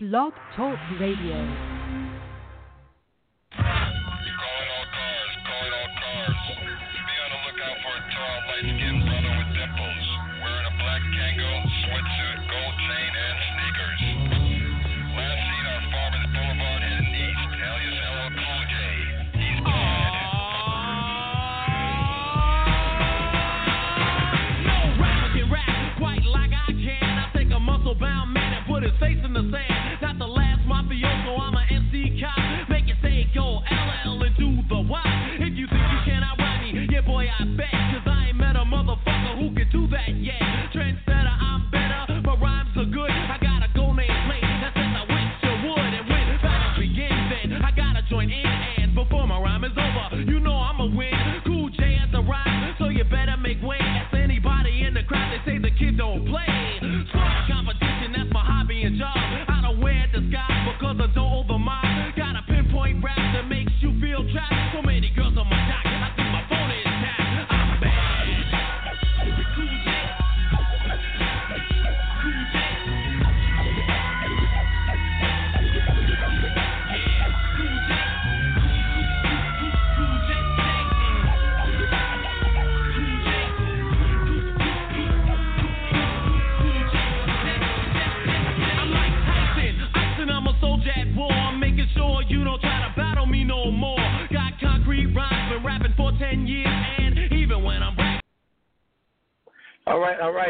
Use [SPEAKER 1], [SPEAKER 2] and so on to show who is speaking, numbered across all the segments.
[SPEAKER 1] Blog Talk Radio.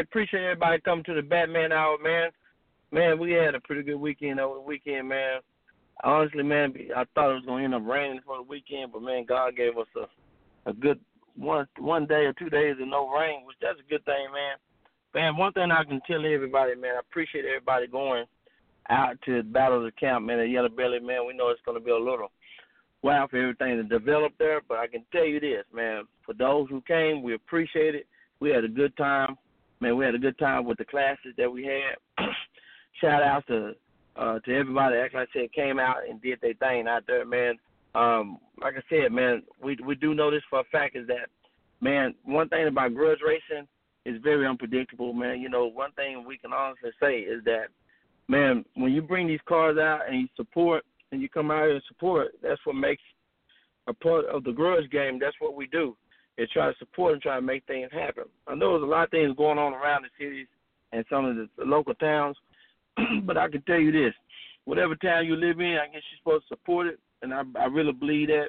[SPEAKER 2] Appreciate everybody coming to the Batman Hour, man. Man, we had a pretty good weekend over the weekend, man. Honestly, man, I thought it was gonna end up raining for the weekend, but man, God gave us a a good one one day or two days of no rain, which that's a good thing, man. Man, one thing I can tell everybody, man, I appreciate everybody going out to Battle of the Camp, man, at Yellow Belly, man. We know it's gonna be a little wow for everything to develop there, but I can tell you this, man. For those who came, we appreciate it. We had a good time man, we had a good time with the classes that we had. Shout out to uh, to everybody that, like I said, came out and did their thing out there, man. Um, like I said, man, we we do know this for a fact is that, man, one thing about grudge racing is very unpredictable, man. You know, one thing we can honestly say is that, man, when you bring these cars out and you support and you come out here and support, that's what makes a part of the grudge game. That's what we do is try to support and try to make things happen. I know there's a lot of things going on around the cities and some of the local towns, but I can tell you this: whatever town you live in, I guess you're supposed to support it, and I, I really believe that.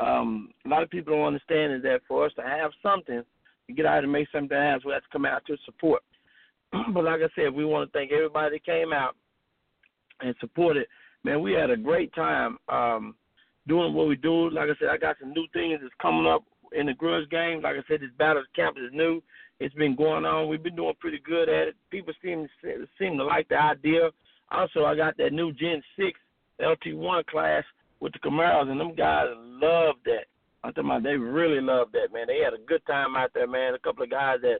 [SPEAKER 2] Um, a lot of people don't understand is that for us to have something, to get out and make something happen, we have to come out to support. but like I said, we want to thank everybody that came out and supported. Man, we had a great time um, doing what we do. Like I said, I got some new things that's coming up in the grudge game. Like I said, this battle camp is new. It's been going on. We've been doing pretty good at it. People seem seem to like the idea. Also, I got that new Gen Six LT1 class with the Camaros, and them guys love that. I'm talking about they really love that, man. They had a good time out there, man. A couple of guys that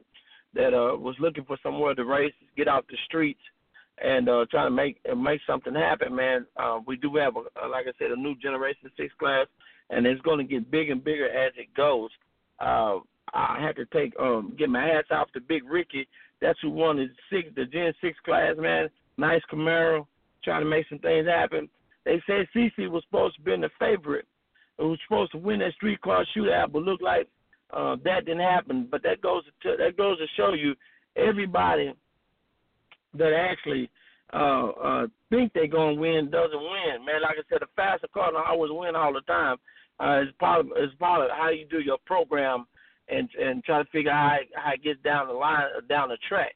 [SPEAKER 2] that uh was looking for somewhere to race, get out the streets, and uh trying to make make something happen, man. Uh, we do have, a, like I said, a new Generation Six class and it's going to get bigger and bigger as it goes. Uh, I had to take um get my hats off to Big Ricky. That's who won the six the Gen Six class, man. Nice Camaro, trying to make some things happen. They said CC was supposed to be the favorite. It was supposed to win that street car shootout, but looked like uh, that didn't happen. But that goes to that goes to show you everybody that actually uh, uh, think they're gonna win doesn't win. Man, like I said, the faster car always win all the time uh, it's part of it's part of how you do your program and and try to figure out how, how it gets down the line down the track.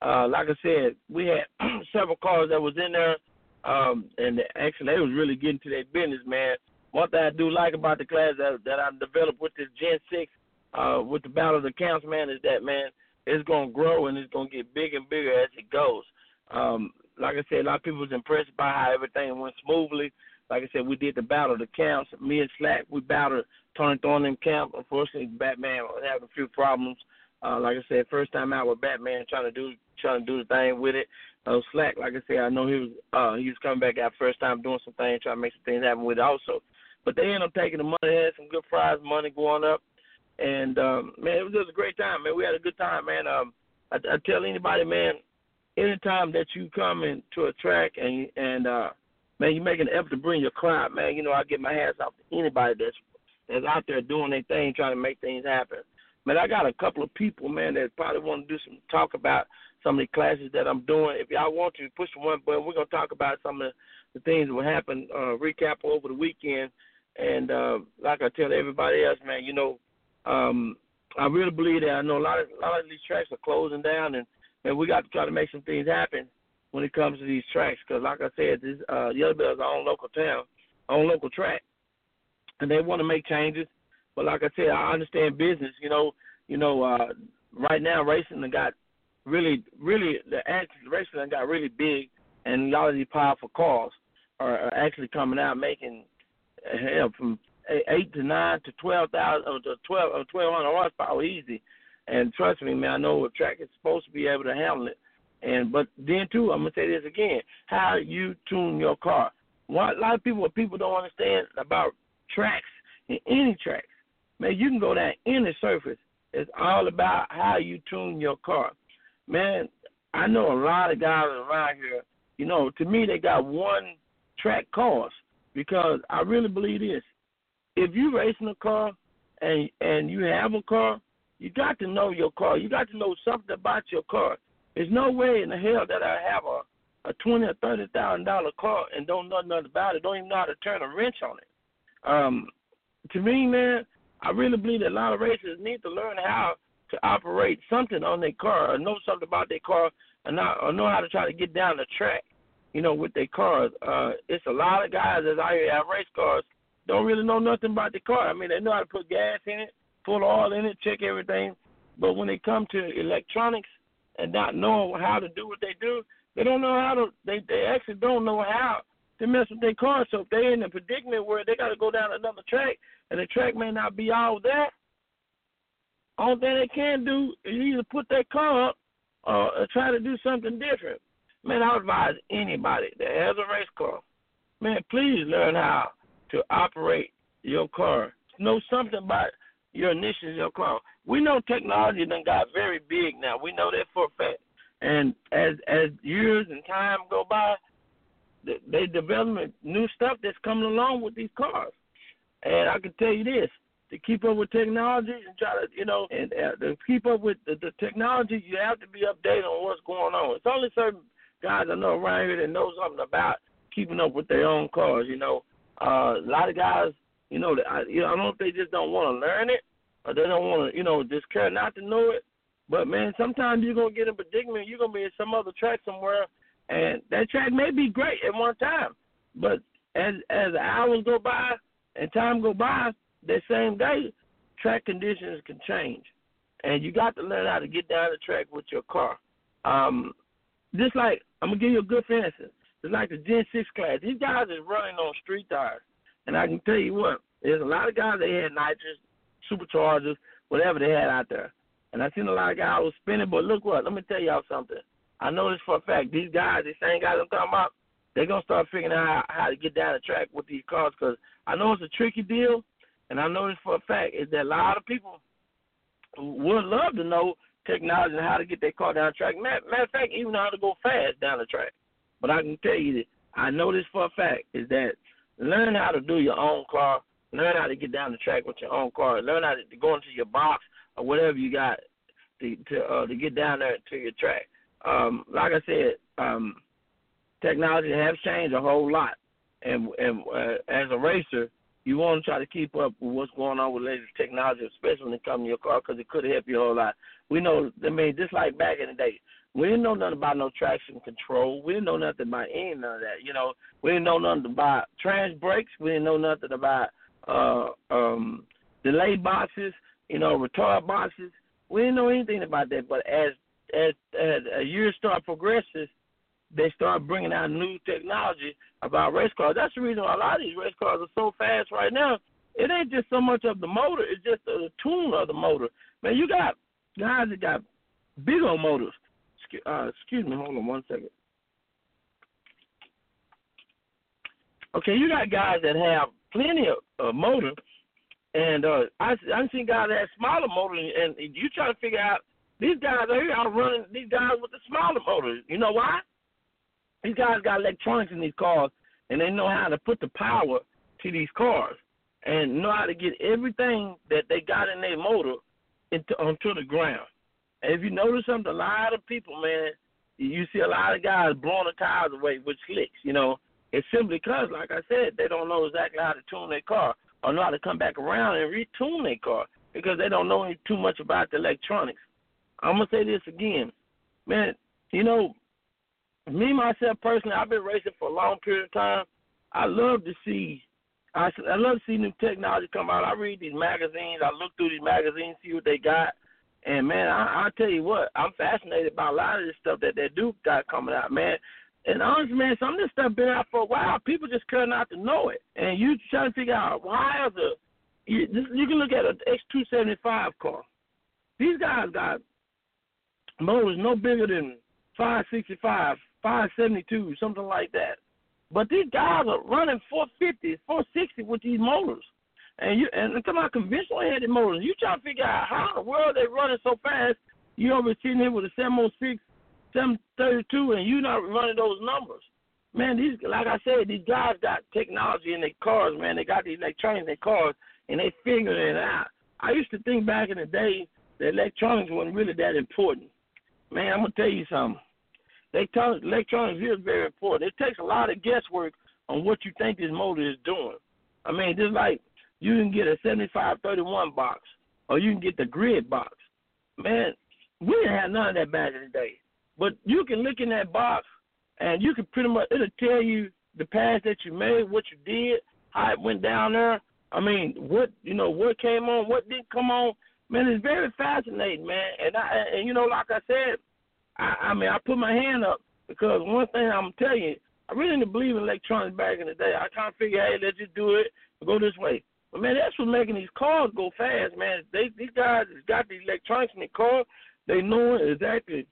[SPEAKER 2] Uh, like I said, we had several cars that was in there, um, and actually they was really getting to their business, man. One thing I do like about the class that that I developed with this Gen Six, uh, with the Battle of the Camps, man, is that man it's gonna grow and it's gonna get bigger and bigger as it goes. Um, like I said, a lot of people was impressed by how everything went smoothly. Like I said, we did the battle of the camps. Me and Slack, we battled Tony Thorne in camp. Unfortunately, Batman was having a few problems. Uh, like I said, first time out with Batman, trying to do trying to do the thing with it. Uh, Slack, like I said, I know he was uh, he was coming back out first time doing some things, trying to make some things happen with it also. But they ended up taking the money. Had some good prize money going up, and um, man, it was just a great time, man. We had a good time, man. Um, I, I tell anybody, man, anytime that you come into a track and and uh man, you make an effort to bring your crowd, man, you know, I get my hats off to anybody that's that's out there doing their thing, trying to make things happen. Man, I got a couple of people, man, that probably want to do some talk about some of the classes that I'm doing. If y'all want to push one button, we're gonna talk about some of the, things that will happen, uh, recap over the weekend. And uh, like I tell everybody else, man, you know, um, I really believe that I know a lot of a lot of these tracks are closing down, and and we got to try to make some things happen when it comes to these tracks. Because like I said, this uh, Yellowbell is our own local town, our own local track, and they want to make changes. But like I said, I understand business. You know, you know, uh, right now racing got really, really the racing got really big, and a lot of these powerful cars are, are actually coming out making hell from eight to nine to twelve thousand or to twelve or twelve hundred horsepower easy. And trust me, man, I know a track is supposed to be able to handle it. And but then too, I'm gonna say this again: how you tune your car. What a lot of people, people don't understand about tracks in any tracks, man, you can go down any surface. It's all about how you tune your car. Man, I know a lot of guys around here. You know, to me, they got one track cars because I really believe this: if you're racing a car and and you have a car, you got to know your car. You got to know something about your car. There's no way in the hell that I have a a twenty or thirty thousand dollar car and don't know nothing about it. Don't even know how to turn a wrench on it. Um, to me, man, I really believe that a lot of racers need to learn how to operate something on their car, or know something about their car, or, not, or know how to try to get down the track, you know, with their cars. Uh, it's a lot of guys that out here have race cars don't really know nothing about the car. I mean, they know how to put gas in it, put oil in it, check everything, but when they come to electronics and not knowing how to do what they do, they don't know how to. They they actually don't know how to mess with their car. So if they're in a predicament where they got to go down another track and the track may not be all that, all thing they can do is either put their car up or, or try to do something different. Man, I advise anybody that has a race car, man, please learn how to operate your car. Know something about your initials, your car. We know technology done got very big now. We know that for a fact. And as as years and time go by, they, they develop new stuff that's coming along with these cars. And I can tell you this: to keep up with technology and try to, you know, and uh, to keep up with the, the technology, you have to be updated on what's going on. It's only certain guys I know around here that know something about keeping up with their own cars. You know, uh, a lot of guys, you know, I, you know, I don't know if they just don't want to learn it or they don't want to, you know, just care not to know it. But man, sometimes you're gonna get in a predicament. You're gonna be at some other track somewhere, and that track may be great at one time, but as as hours go by and time go by, that same day, track conditions can change, and you got to learn how to get down the track with your car. Um, just like I'm gonna give you a good for instance. It's like the Gen Six class. These guys is running on street tires, and I can tell you what, there's a lot of guys they had nitrous, superchargers, whatever they had out there. And I seen a lot of guys was spinning, but look what, let me tell y'all something. I know this for a fact. These guys, these same guys I'm talking about, they're gonna start figuring out how, how to get down the track with these cars because I know it's a tricky deal, and I know this for a fact is that a lot of people would love to know technology and how to get their car down the track. Matter, matter of fact, even how to go fast down the track. But I can tell you that I know this for a fact is that learn how to do your own car, learn how to get down the track with your own car, learn how to go into your box or whatever you got to to uh, to get down there to your track. Um, like I said, um, technology has changed a whole lot, and and uh, as a racer, you want to try to keep up with what's going on with latest technology, especially when it comes to your car, because it could help you a whole lot. We know, I mean, just like back in the day, we didn't know nothing about no traction control. We didn't know nothing about any of that. You know, we didn't know nothing about trans brakes. We didn't know nothing about uh um delay boxes, you know, retard boxes. We didn't know anything about that. But as as as a year start progresses, they start bringing out new technology about race cars. That's the reason why a lot of these race cars are so fast right now. It ain't just so much of the motor; it's just the tune of the motor. Man, you got guys that got big old motors uh, excuse me, hold on one second. Okay, you got guys that have plenty of uh, motor, and uh, I I've seen guys that have smaller motor, and, you try to figure out These guys are here out running these guys with the smaller motors. You know why? These guys got electronics in these cars, and they know how to put the power to these cars, and know how to get everything that they got in their motor into onto the ground. And if you notice something, a lot of people, man, you see a lot of guys blowing the tires away with slicks. You know, it's simply because, like I said, they don't know exactly how to tune their car or know how to come back around and retune their car because they don't know too much about the electronics. I'm gonna say this again, man. You know, me myself personally, I've been racing for a long period of time. I love to see, I, I love to see new technology come out. I read these magazines, I look through these magazines, see what they got, and man, I, I tell you what, I'm fascinated by a lot of this stuff that they do got coming out, man. And honestly, man, some of this stuff been out for a while. People just couldn't not to know it, and you trying to figure out why are the you, you can look at an X275 car. These guys got motors no bigger than 565, 572, something like that. But these guys are running 450, 460 with these motors. And you and come on, conventional headed motors. You try to figure out how in the world they running so fast. You over sitting here with a oh 706, 732, and you not running those numbers. Man, these like I said, these guys got technology in their cars. Man, they got these electronics in their cars, and they figuring it out. I used to think back in the day that electronics wasn't really that important. Man, I'm gonna tell you something. Electronics, electronics is very important. It takes a lot of guesswork on what you think this motor is doing. I mean, just like you can get a 7531 box or you can get the grid box. Man, we didn't have none of that back in the day. But you can look in that box and you can pretty much it'll tell you the pass that you made, what you did, how it went down there. I mean, what you know, what came on, what didn't come on. Man, it's very fascinating, man. And I and you know, like I said, I, I mean, I put my hand up because one thing I'm telling you, I really didn't believe in electronics back in the day. I kind of figured, hey, let's just do it, go this way. But man, that's what's making these cars go fast, man. They these guys got the electronics in the car. They know exactly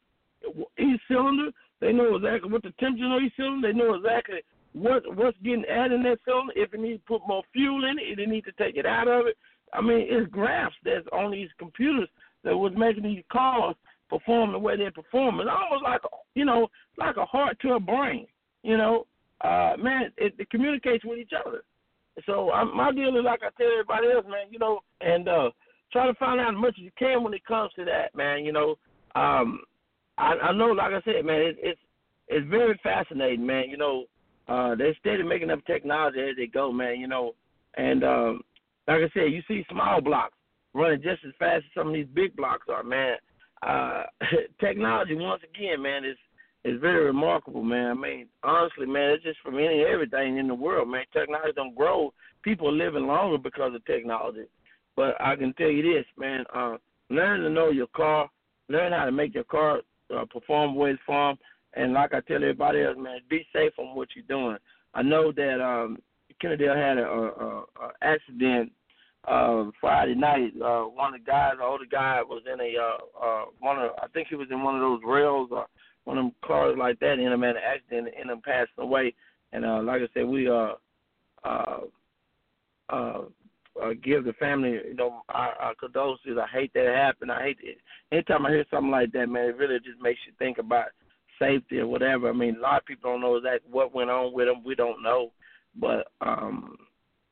[SPEAKER 2] each cylinder. They know exactly what the temperature of each cylinder. They know exactly what what's getting added in that cylinder. If it needs to put more fuel in it, if they need to take it out of it. I mean, it's graphs that's on these computers that was making these cars perform the way they're performing. almost like you know, like a heart to a brain. You know, uh, man, it, it communicates with each other. So I'm, my deal is like I tell everybody else, man. You know, and uh, try to find out as much as you can when it comes to that, man. You know, um, I, I know, like I said, man, it, it's it's very fascinating, man. You know, uh, they're steady making up technology as they go, man. You know, and um, like I said, you see small blocks running just as fast as some of these big blocks are, man. Uh, technology, once again, man, is is very remarkable, man. I mean, honestly, man, it's just from any everything in the world, man. Technology don't grow. People are living longer because of technology. But I can tell you this, man. Uh, learn to know your car. Learn how to make your car uh, perform way it's formed. And like I tell everybody else, man, be safe on what you're doing. I know that um, Kennedale had a, a, a accident uh, Friday night. Uh, one of the guys, the older guy, was in a uh, uh, one of I think he was in one of those rails or one of them cars like that. In a man accident, and him passing away. And uh, like I said, we uh, uh, uh, uh, give the family, you know, our, our condolences. I hate that happened. I hate it. Anytime I hear something like that, man, it really just makes you think about safety or whatever. I mean, a lot of people don't know exactly what went on with them. We don't know, but um,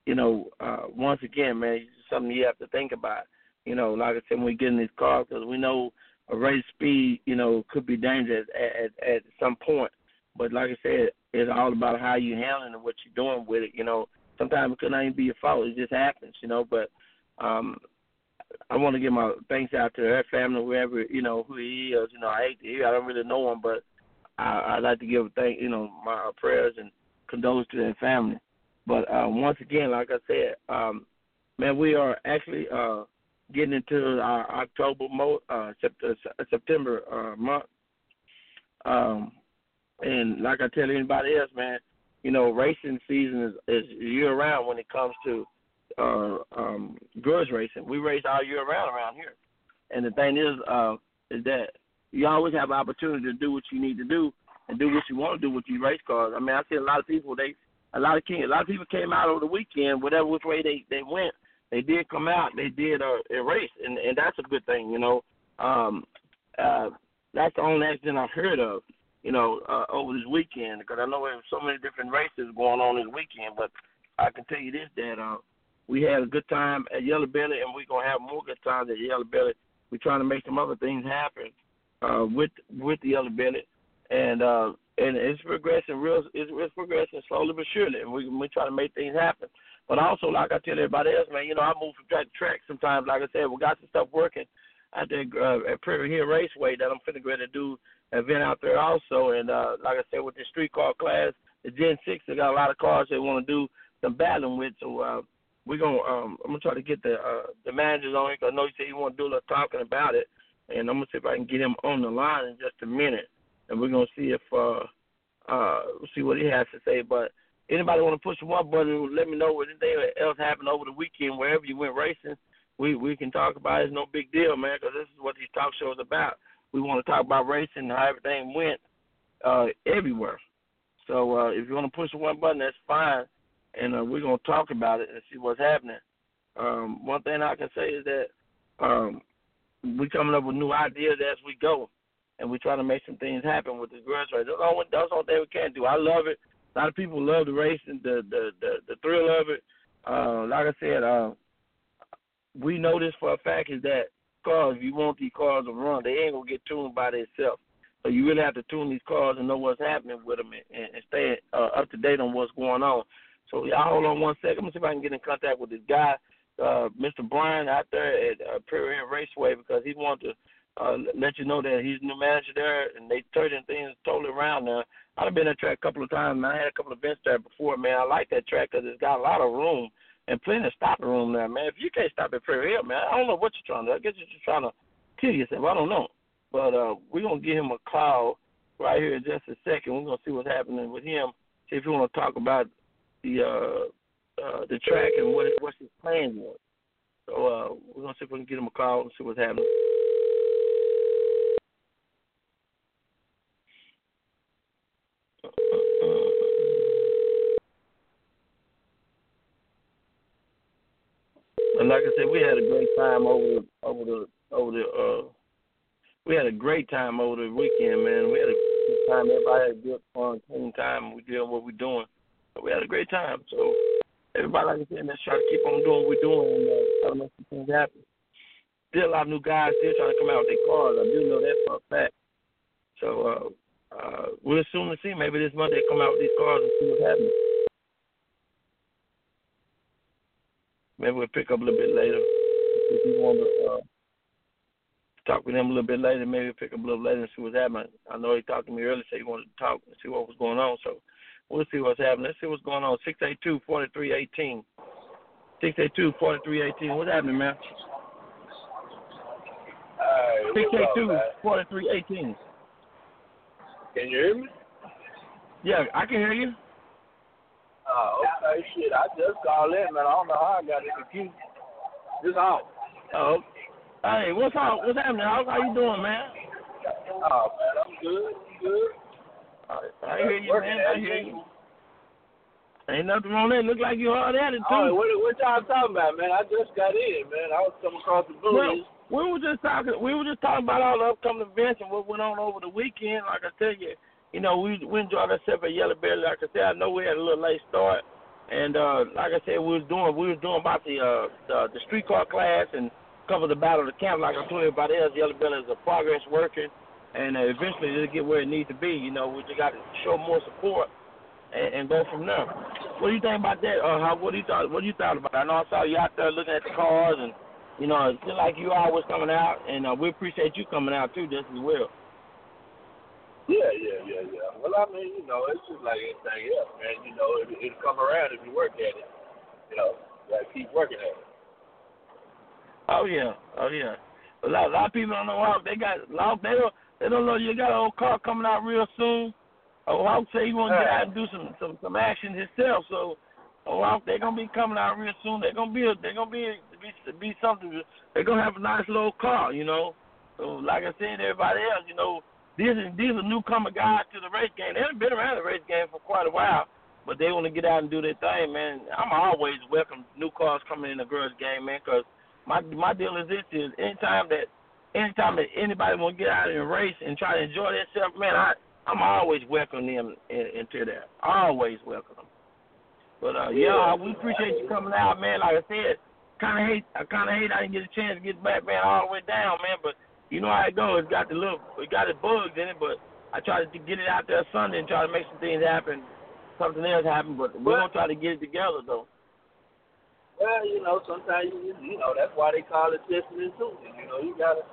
[SPEAKER 2] you know, uh, once again, man, it's something you have to think about. You know, like I said, when we get in these cars, because we know a race speed, you know, could be dangerous at, at at some point. But like I said, it's all about how you handling and what you're doing with it. You know, sometimes it could not even be your fault; it just happens. You know, but um, I want to give my thanks out to her family, whoever you know who he is. You know, I hate to hear. I don't really know him, but I, I'd like to give a thank, you know, my prayers and condolences to their family. But um, once again, like I said, um, man, we are actually uh, getting into our October mo- uh, September uh, month. Um, and like I tell anybody else, man, you know, racing season is, is year round when it comes to uh, um, grudge racing. We race all year round around here. And the thing is, uh, is that you always have an opportunity to do what you need to do and do what you want to do with your race cars. I mean, I see a lot of people they a lot of king, a lot of people came out over the weekend, whatever which way they they went, they did come out, they did uh, a race, and and that's a good thing, you know. Um, uh, that's the only accident I've heard of. You know, uh, over this weekend because I know there's so many different races going on this weekend. But I can tell you this that uh, we had a good time at Yellow Belly, and we're gonna have more good times at Yellow Belly. We're trying to make some other things happen uh, with with the Yellow Belly, and uh, and it's progressing real. It's, it's progressing slowly but surely, and we we try to make things happen. But also, like I tell everybody else, man, you know, I move from track to track sometimes. Like I said, we got some stuff working out there uh, at Prairie Hill Raceway that I'm finna go to do event out there also. And uh, like I said, with the street car class, the Gen Six, they got a lot of cars they want to do some battling with. So uh, we're gonna um, I'm gonna try to get the uh, the managers on it. Cause I know he said he want to do a little talking about it, and I'm gonna see if I can get him on the line in just a minute, and we're gonna see if uh, uh, see what he has to say. But anybody want to push one button, let me know what anything else happened over the weekend, wherever you went racing. We we can talk about it. It's no big deal, man, because this is what these talk shows about. We want to talk about racing and how everything went uh, everywhere. So uh, if you want to push one button, that's fine, and uh, we're gonna talk about it and see what's happening. Um, one thing I can say is that um, we coming up with new ideas as we go, and we try to make some things happen with this grudge race. That's all, that's all thing we can do. I love it. A lot of people love the race and the the the, the thrill of it. Uh, like I said, uh, we know this for a fact is that cars, if you want these cars to run, they ain't gonna get tuned by themselves. So you really have to tune these cars and know what's happening with them and, and stay uh, up to date on what's going on. So y'all hold on one second. I'm gonna see if I can get in contact with this guy, uh, Mr. Brian, out there at uh, Prairie Raceway because he wants to uh, let you know that he's new manager there and they turning things totally around now. I've been at track a couple of times. Man. I had a couple of events there before, man. I like that track because it's got a lot of room and plenty of stopping room there, man. If you can't stop at Prairie Hill, man, I don't know what you're trying to. do. I guess you're just trying to kill yourself. I don't know, but uh, we're gonna give him a call right here in just a second. We're gonna see what's happening with him. See if you want to talk about the uh, uh, the track and what what's his plan was. So uh, we're gonna see if we can get him a call and see what's happening. And like I said, we had a great time over the over the over the uh we had a great time over the weekend, man. We had a good time. Everybody had a good fun, clean time. We did what we're doing. But we had a great time. So everybody like I said, let's try to keep on doing what we're doing and uh, try to make some things happen. Still a lot of new guys still trying to come out with their cars. I do know that for a fact. So uh uh we'll soon see. Maybe this Monday they come out with these cars and see what's happening. Maybe we'll pick up a little bit later. If you want to uh, talk with him a little bit later, maybe we'll pick up a little later and see what's happening. I know he talked to me earlier, so he wanted to talk and see what was going on. So we'll see what's happening. Let's see what's going on. Six eight two forty three eighteen. Six eight two forty three eighteen. What's happening, man? Six eight two forty three eighteen.
[SPEAKER 3] Can you hear me?
[SPEAKER 2] Yeah, I can hear you.
[SPEAKER 3] Oh, okay, shit. I just called in, man. I don't know how I got it confused. This out.
[SPEAKER 2] Oh, hey, what's up? What's happening? How how you doing, man?
[SPEAKER 3] Oh, man, I'm good. I'm good.
[SPEAKER 2] I hear you, man. I hear you. Ain't nothing wrong there. Look like you hard at it too.
[SPEAKER 3] Oh, what, what y'all talking about, man? I just got in, man. I was coming across the
[SPEAKER 2] Well, we were just talking. We were just talking about all the upcoming events and what went on over the weekend. Like I tell you, you know, we we enjoyed ourselves at Yellow Belly. Like I said, I know we had a little late start, and uh, like I said, we was doing we was doing about the uh the, the streetcar class and cover the battle of the camp. Like I told everybody else, Yellow Belly is a progress working, and uh, eventually it'll get where it needs to be. You know, we just got to show more support and, and go from there. What do you think about that? Uh, how what do you thought? What do you thought about? It? I know I saw you out there looking at the cars and. You know, just like you always coming out, and uh, we appreciate you coming out too, just as well.
[SPEAKER 3] Yeah, yeah, yeah, yeah. Well, I mean, you know, it's just like anything else, man. You know, it, it'll come around if you work at it. You know, you gotta keep working at it.
[SPEAKER 2] Oh yeah, oh yeah. A lot, a lot of people don't know how they got. A lot, they don't, they don't know you got an old car coming out real soon. Oh, Hawk say he want to get out and do some some some action himself. So, oh, they're gonna be coming out real soon. They're gonna be they're gonna be be be something. They're gonna have a nice little car, you know. So, like I said, everybody else, you know, these are these are newcomer guys to the race game. They haven't been around the race game for quite a while, but they want to get out and do their thing, man. I'm always welcome new cars coming in the grudge game, man, because my my deal is this: is anytime that anytime that anybody want to get out and race and try to enjoy themselves, man, I I'm always welcome them in, into that. Always welcome them. But uh, yeah, we appreciate you coming out, man. Like I said, kind of hate I kind of hate I didn't get a chance to get back, man, all the way down, man. But you know how it goes. It's got the little, it got the bugs in it, but I try to get it out there Sunday and try to make some things happen. Something else happen, but we're gonna try to get it together though.
[SPEAKER 3] Well, you know, sometimes you you know that's why they call it testing and tuning. You know, you gotta,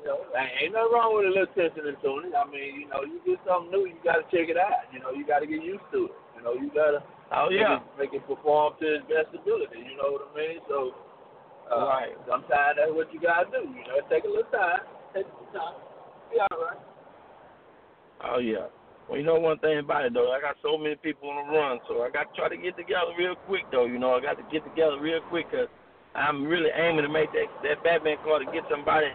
[SPEAKER 3] you know, ain't nothing wrong with a little testing and tuning. I mean, you know, you get something new, you gotta check it out. You know, you gotta get used to it. You know, you gotta
[SPEAKER 2] oh yeah
[SPEAKER 3] make it, make it perform to its best ability. You know what I mean? So, uh,
[SPEAKER 2] right.
[SPEAKER 3] Sometimes that's what you gotta do. You know, take a little time. Take some time. Be all right.
[SPEAKER 2] Oh yeah. Well, you know one thing about it though, I got so many people on the run, so I got to try to get together real quick though. You know, I got to get together real quick because I'm really aiming to make that that Batman car to get somebody,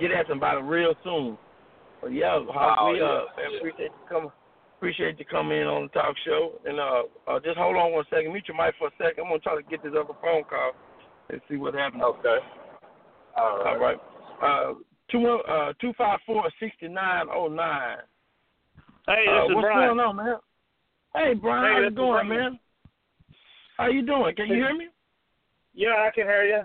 [SPEAKER 2] get at somebody real soon. But yeah, Hawk,
[SPEAKER 3] oh,
[SPEAKER 2] we
[SPEAKER 3] yeah,
[SPEAKER 2] uh
[SPEAKER 3] yeah.
[SPEAKER 2] appreciate you coming. Appreciate you coming in on the talk show, and uh, uh just hold on one second. Mute your mic for a second. I'm gonna try to get this other phone call and see what happens.
[SPEAKER 3] Okay. All right.
[SPEAKER 2] All right. Uh, two uh two five four sixty nine oh nine.
[SPEAKER 4] Hey, this
[SPEAKER 2] Uh,
[SPEAKER 4] is
[SPEAKER 2] what's
[SPEAKER 4] Brian.
[SPEAKER 2] going on, man? Hey, Brian,
[SPEAKER 4] Hey,
[SPEAKER 2] how you
[SPEAKER 4] is
[SPEAKER 2] doing,
[SPEAKER 4] Brian.
[SPEAKER 2] man? How you doing? Can you hear me?
[SPEAKER 4] Yeah, I can hear you.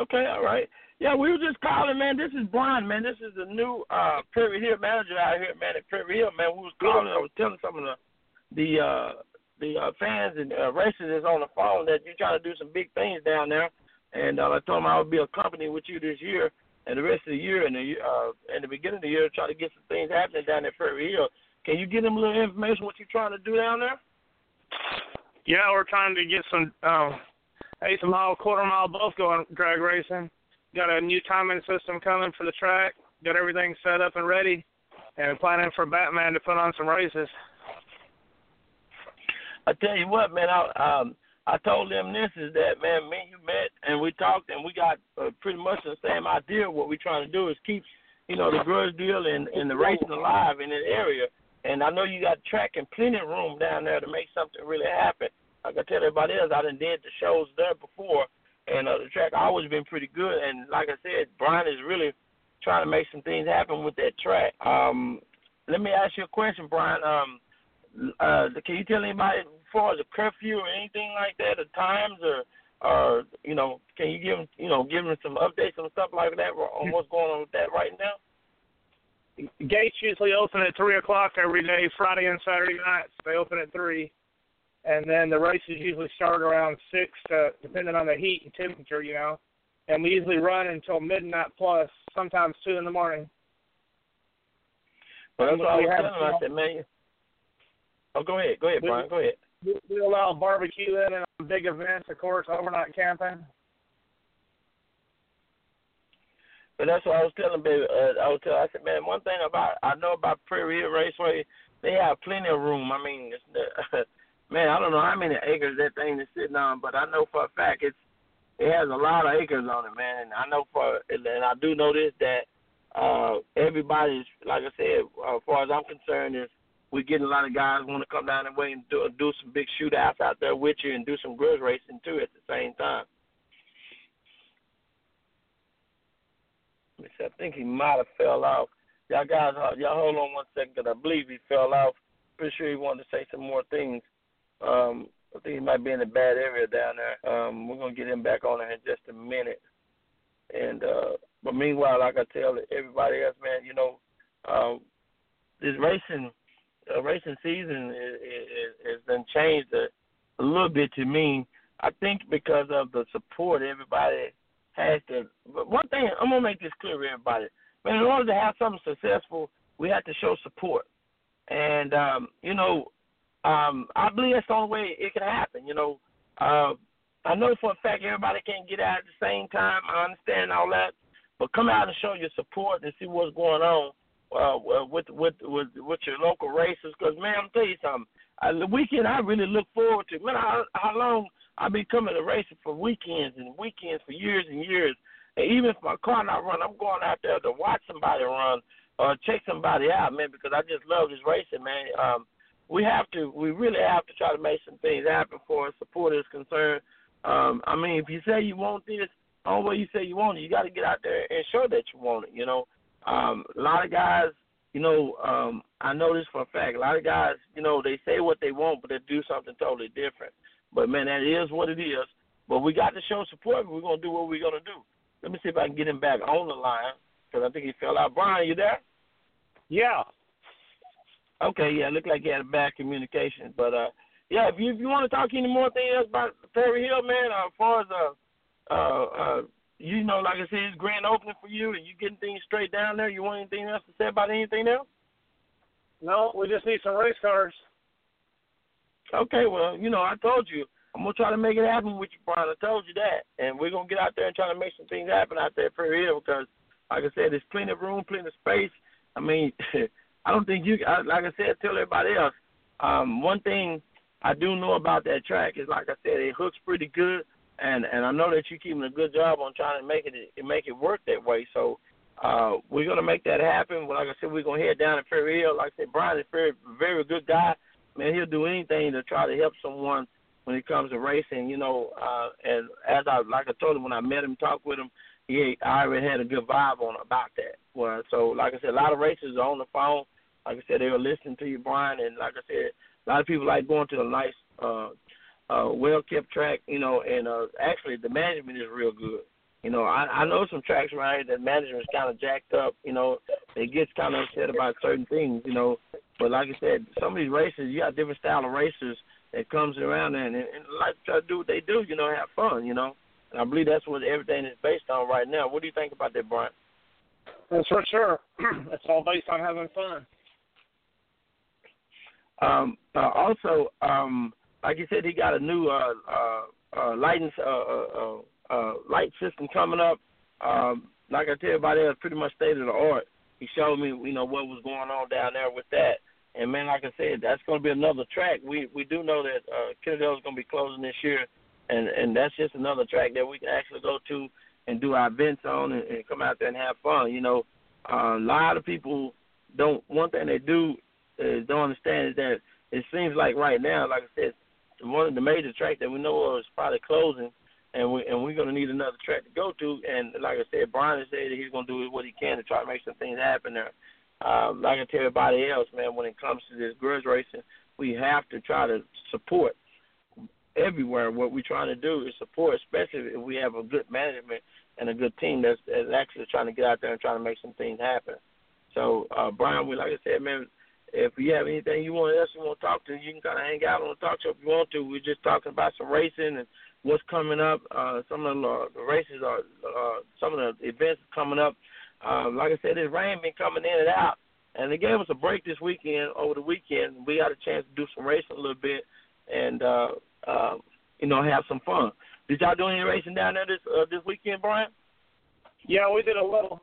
[SPEAKER 2] Okay, all right. Yeah, we were just calling, man. This is Brian, man. This is the new uh Prairie Hill manager out here, man. At Prairie Hill, man. We was calling. I was telling some of the the uh the uh, fans and uh, racers on the phone that you're trying to do some big things down there, and uh, I told them I would be accompanying with you this year and the rest of the year and the uh and the beginning of the year, try to get some things happening down at Prairie Hill. Can you give them a little information what you're trying to do down there?
[SPEAKER 4] Yeah, we're trying to get some um, eighth mile, quarter mile both going drag racing. Got a new timing system coming for the track. Got everything set up and ready, and planning for Batman to put on some races.
[SPEAKER 2] I tell you what, man. I um I told them this is that man. Me you met and we talked and we got uh, pretty much the same idea. What we're trying to do is keep you know the grudge deal and and the racing alive in that area. And I know you got track and plenty of room down there to make something really happen. Like I tell everybody else, I done did the shows there before, and uh, the track always been pretty good. And like I said, Brian is really trying to make some things happen with that track. Um, let me ask you a question, Brian. Um, uh, can you tell anybody as far as a curfew or anything like that, or times, or or you know, can you give them you know give them some updates and stuff like that on what's going on with that right now?
[SPEAKER 4] Gates usually open at three o'clock every day, Friday and Saturday nights. They open at three, and then the races usually start around six, to, depending on the heat and temperature, you know. And we usually run until midnight plus, sometimes two in the morning.
[SPEAKER 2] Well, that's what I
[SPEAKER 4] we
[SPEAKER 2] was
[SPEAKER 4] have-
[SPEAKER 2] telling him. I said, man. Oh, go ahead, go ahead,
[SPEAKER 4] We-
[SPEAKER 2] Brian. Go ahead.
[SPEAKER 4] We, we allow barbecue in and big events, of course, overnight camping.
[SPEAKER 2] But that's what I was telling baby. Uh, I was telling. I said, man, one thing about I know about Prairie Hill Raceway, they have plenty of room. I mean, it's, man, I don't know how many acres that thing is sitting on, but I know for a fact it's it has a lot of acres on it, man. And I know for and I do know this that uh everybody's like I said, uh, as far as I'm concerned, is we're getting a lot of guys want to come down and way and do do some big shootouts out there with you and do some grudge racing too at the same time. I think he might have fell off. Y'all guys, uh, y'all hold on one second, 'cause I believe he fell off. Pretty sure he wanted to say some more things. Um, I think he might be in a bad area down there. Um, we're gonna get him back on there in just a minute. And uh, but meanwhile, like I tell everybody else, man, you know, um, this racing, uh, racing season has been changed a, a little bit to me. I think because of the support everybody has to. But one thing I'm gonna make this clear to everybody. Man, in order to have something successful, we have to show support. And um, you know, um, I believe that's the only way it can happen. You know, uh, I know for a fact everybody can't get out at the same time. I understand all that, but come out and show your support and see what's going on uh, with with with with your local races. Because man, I'm tell you something. Uh, the weekend I really look forward to. Man, how, how long I've been coming to racing for weekends and weekends for years and years. And even if my car not run, I'm going out there to watch somebody run or check somebody out, man, because I just love this racing, man. Um, we have to, we really have to try to make some things happen for us. Support is concerned. Um, I mean, if you say you want this, on where you say you want it. You got to get out there and show that you want it. You know, um, a lot of guys, you know, um, I know this for a fact. A lot of guys, you know, they say what they want, but they do something totally different. But man, that is what it is. But we got to show support. We're gonna do what we're gonna do. Let me see if I can get him back on the line because I think he fell out. Brian, you there?
[SPEAKER 4] Yeah.
[SPEAKER 2] Okay, yeah, looked like he had a bad communication, but uh, yeah, if you if you want to talk any more things about Prairie Hill, man, uh, as far as uh, uh, uh, you know, like I said, it's grand opening for you, and you getting things straight down there. You want anything else to say about anything else?
[SPEAKER 4] No, we just need some race cars.
[SPEAKER 2] Okay, well, you know, I told you I'm gonna try to make it happen with you, Brian. I told you that, and we're gonna get out there and try to make some things happen out there for real because, like I said, there's plenty of room, plenty of space. I mean, I don't think you, like I said, tell everybody else. Um, one thing I do know about that track is, like I said, it hooks pretty good, and and I know that you're keeping a good job on trying to make it make it work that way. So uh, we're gonna make that happen. Like I said, we're gonna head down to Prairie Hill. Like I said, Brian is very very good guy. Man, he'll do anything to try to help someone when it comes to racing, you know, uh, and as I like I told him when I met him, talked with him, he I already had a good vibe on about that. Well, so like I said, a lot of racers are on the phone. Like I said, they were listening to you, Brian, and like I said, a lot of people like going to the nice, uh, uh, well kept track, you know, and uh, actually the management is real good. You know, I, I know some tracks around here that management is kind of jacked up. You know, it gets kind of upset about certain things. You know, but like I said, some of these races, you got different style of racers that comes around and, and, and like try to do what they do, you know, have fun, you know. And I believe that's what everything is based on right now. What do you think about that, Brian?
[SPEAKER 4] That's for sure. it's all based on having fun.
[SPEAKER 2] Um, uh, also, um, like you said, he got a new uh, uh, uh, lighting uh, uh, uh, uh, light system coming up. Um, like I tell everybody, it's pretty much state of the art. He showed me, you know, what was going on down there with that. And man, like I said, that's going to be another track. We we do know that uh, Kennedale is going to be closing this year, and and that's just another track that we can actually go to and do our events on and, and come out there and have fun. You know, uh, a lot of people don't. One thing they do is don't understand is that it seems like right now, like I said, one of the major tracks that we know of is probably closing, and we and we're to need another track to go to. And like I said, Brian has said that he's to do what he can to try to make some things happen there um, like I tell everybody else, man, when it comes to this grudge racing, we have to try to support everywhere. What we're trying to do is support, especially if we have a good management and a good team that's, that's actually trying to get out there and trying to make some things happen. So, uh, Brian, we like I said, man, if you have anything you want else you want to talk to, you can kind of hang out on the talk show if you want to. We're just talking about some racing and what's coming up. Uh, some of the, uh, the races are, uh, some of the events coming up um, like I said, this rain been coming in and out, and they gave us a break this weekend. Over the weekend, we got a chance to do some racing a little bit, and uh, uh, you know, have some fun. Did y'all do any racing down there this uh, this weekend, Brian?
[SPEAKER 4] Yeah, we did a little.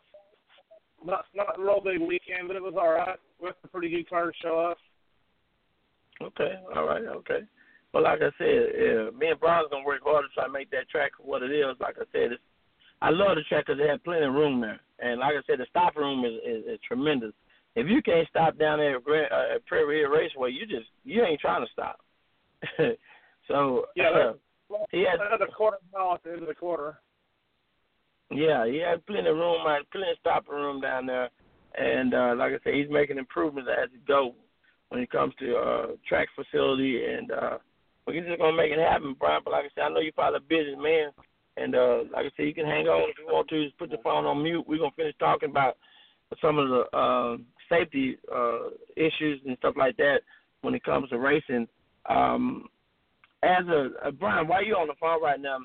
[SPEAKER 4] Not not real big weekend, but it was all right. Had a pretty good car to show us.
[SPEAKER 2] Okay, all right, okay. Well, like I said, uh, me and Brian's gonna work hard to try to make that track what it is. Like I said, it's, I love the track because they have plenty of room there. And like I said, the stop room is, is, is tremendous. If you can't stop down there at, uh, at Prairie Hill Raceway, you just you ain't trying to stop. so
[SPEAKER 4] yeah,
[SPEAKER 2] uh,
[SPEAKER 4] he had another quarter mile at the end of the quarter.
[SPEAKER 2] Yeah, he had plenty of room, plenty of stopping room down there, and uh, like I said, he's making improvements as he go when it comes to uh, track facility, and uh, we're just gonna make it happen, Brian. But like I said, I know you're probably a busy man, and uh, like I said, you can hang on if you want to. Just put the phone on mute. We're gonna finish talking about some of the uh, safety uh, issues and stuff like that when it comes to racing. Um, as a, a Brian, why are you on the phone right now?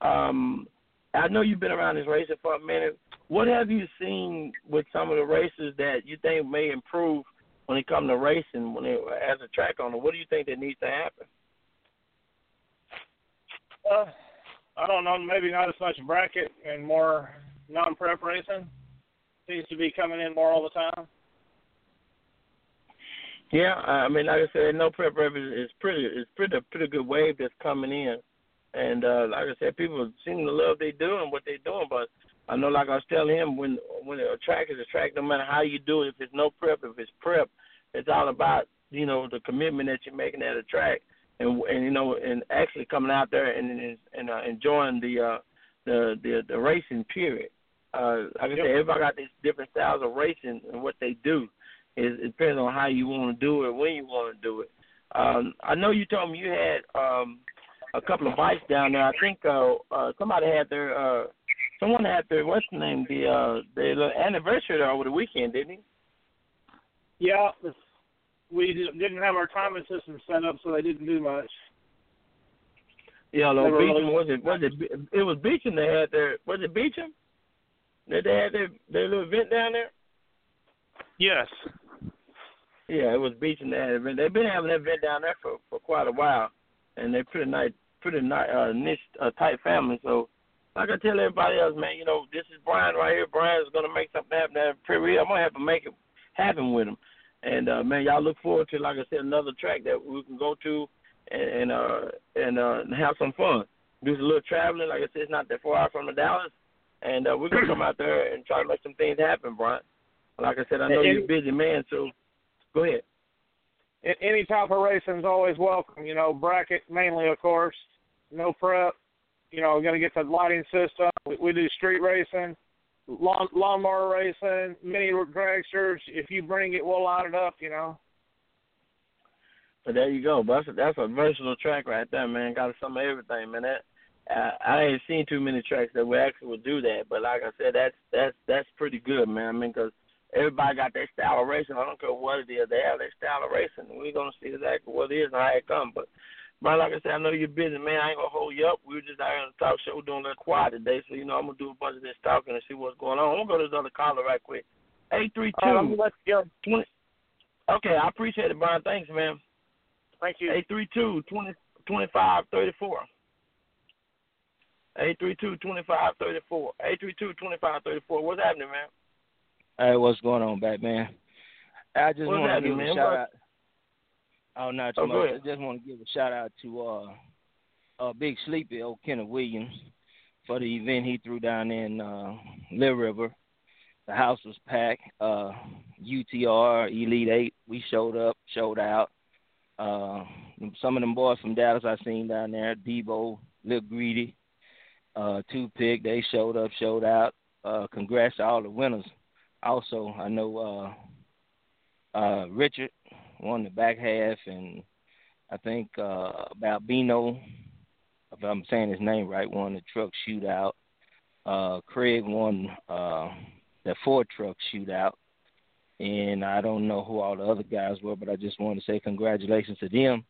[SPEAKER 2] Um, I know you've been around this racing for a minute. What have you seen with some of the races that you think may improve when it comes to racing? When it, as a track owner, what do you think that needs to happen?
[SPEAKER 4] Uh, I don't know, maybe not as much bracket and more non-prep racing. Seems to be coming in more all the time.
[SPEAKER 2] Yeah, I mean, like I said, no prep rep is, pretty. It's pretty pretty good wave that's coming in, and uh, like I said, people seem to love they doing what they're doing. But I know, like I was telling him, when when a track is a track, no matter how you do it, if it's no prep, if it's prep, it's all about you know the commitment that you're making at a track and and you know and actually coming out there and and, and uh, enjoying the uh, the the, the racing period. Uh, like I said, everybody got these different styles of racing and what they do. It, it depends on how you want to do it, when you want to do it. Um, I know you told me you had um, a couple of bikes down there. I think uh, uh, somebody had their uh, someone had their what's the name the uh, their anniversary there over the weekend, didn't he?
[SPEAKER 4] Yeah, we didn't have our timing system set up, so they didn't do much.
[SPEAKER 2] Yeah, no, Beecham was it was it it was Beecham they had their was it Beecham? That they had their their little event down there?
[SPEAKER 4] Yes.
[SPEAKER 2] Yeah, it was Beecham that had event. They've been having that event down there for for quite a while, and they're pretty nice, pretty nice, uh, niche, uh, tight family. So, like I tell everybody else, man, you know, this is Brian right here. Brian's gonna make something happen. That pretty. I'm gonna have to make it happen with him. And uh, man, y'all look forward to, like I said, another track that we can go to and, and uh and uh have some fun. Do some little traveling. Like I said, it's not that far out from the Dallas, and uh, we're gonna come out there and try to make some things happen, Brian. Like I said, I know you're a busy man, so go ahead.
[SPEAKER 4] Any type of racing is always welcome. You know, bracket mainly, of course. No prep. You know, gonna get the lighting system. We, we do street racing lawn lawnmower racing, mini dragsters. If you bring it, we'll line it up. You know.
[SPEAKER 2] But there you go. But that's a, that's a versatile track right there, man. Got some of everything, man. That uh, I ain't seen too many tracks that we actually would do that. But like I said, that's that's that's pretty good, man. I mean, because everybody got their style of racing. I don't care what it is, they have their style of racing. We're gonna see exactly what it is and how it comes. But but like I said, I know you're busy, man. I ain't gonna hold you up. We were just out here on the talk show We're doing a little quiet today, so you know I'm gonna do a bunch of this talking and see what's going on. I'm gonna go to this other caller right quick. Eight three two.
[SPEAKER 4] Um, let's go.
[SPEAKER 2] Twenty. Okay, I appreciate it, Brian. Thanks, man.
[SPEAKER 4] Thank you.
[SPEAKER 2] Eight three two twenty twenty five thirty four. Eight three two twenty five thirty four. Eight three two twenty five thirty four. What's happening, man?
[SPEAKER 5] Hey, what's going on, Batman? I just
[SPEAKER 2] want
[SPEAKER 5] to give
[SPEAKER 2] man?
[SPEAKER 5] a shout out. Oh, not too
[SPEAKER 2] oh,
[SPEAKER 5] much. I just want to give a shout out to uh, uh, Big Sleepy, old Kenneth Williams, for the event he threw down in uh, Little River. The house was packed. Uh, UTR Elite Eight, we showed up, showed out. Uh, some of them boys from Dallas I seen down there, Debo, Lil Greedy, uh, Two Pick, they showed up, showed out. Uh, congrats to all the winners. Also, I know uh, uh, Richard won the back half, and I think uh, Balbino, if I'm saying his name right, won the truck shootout. Uh, Craig won uh, the Ford truck shootout, and I don't know who all the other guys were, but I just want to say congratulations to them,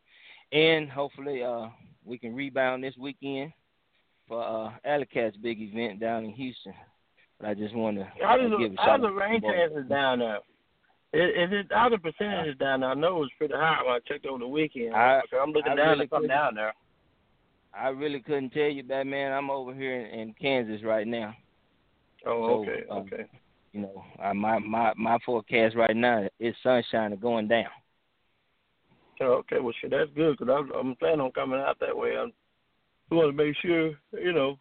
[SPEAKER 5] and hopefully uh, we can rebound this weekend for uh, Alley Cat's big event down in Houston. But I just want to
[SPEAKER 2] how does
[SPEAKER 5] give a
[SPEAKER 2] how
[SPEAKER 5] shout
[SPEAKER 2] the rain chances down there? Is, it how the percentages down there? I know it was pretty high when I checked over the weekend.
[SPEAKER 5] I,
[SPEAKER 2] I'm looking
[SPEAKER 5] I
[SPEAKER 2] down
[SPEAKER 5] really
[SPEAKER 2] come down there.
[SPEAKER 5] I really couldn't tell you, that, man. I'm over here in, in Kansas right now.
[SPEAKER 2] Oh,
[SPEAKER 5] so,
[SPEAKER 2] okay,
[SPEAKER 5] um,
[SPEAKER 2] okay.
[SPEAKER 5] You know, I, my my my forecast right now is sunshine and going down.
[SPEAKER 2] Oh, okay, well, shit, that's good because I'm, I'm planning on coming out that way. I'm, I want to make sure, you know,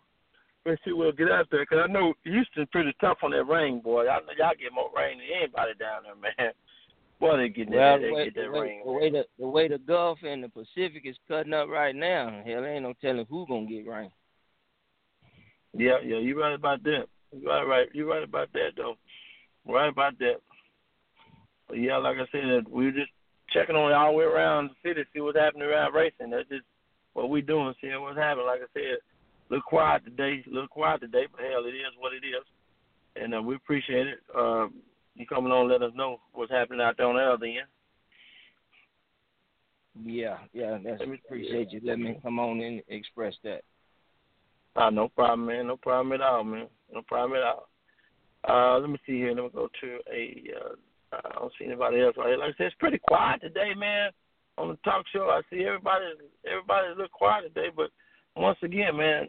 [SPEAKER 2] let's see we'll get out there because I know Houston's pretty tough on that rain, boy. I know y'all get more rain than anybody down there, man. Boy, they get
[SPEAKER 5] well,
[SPEAKER 2] that, they
[SPEAKER 5] way,
[SPEAKER 2] get that
[SPEAKER 5] the way,
[SPEAKER 2] rain.
[SPEAKER 5] The way the, the way the Gulf and the Pacific is cutting up right now, hell, ain't no telling who gonna get rain.
[SPEAKER 2] Yeah, yeah, you're right about that. You're right, right. You're right about that, though. Right about that. But yeah, like I said, we were just checking on it all the way around the city, see what's happening around racing. That's just what we doing, seeing what's happening. Like I said, little quiet today, a little quiet today, but hell, it is what it is, and uh, we appreciate it. Uh, you coming on, let us know what's happening out there on the other end.
[SPEAKER 5] Yeah, yeah, that's
[SPEAKER 2] Let me-
[SPEAKER 5] appreciate you. Let me come on and express that.
[SPEAKER 2] Uh, no problem, man. No problem at all, man. No problem at all. Uh, let me see here. Let me go to a. Uh, I don't see anybody else right here. Like I said, it's pretty quiet today, man. On the talk show, I see everybody. Everybody's a little quiet today, but once again, man,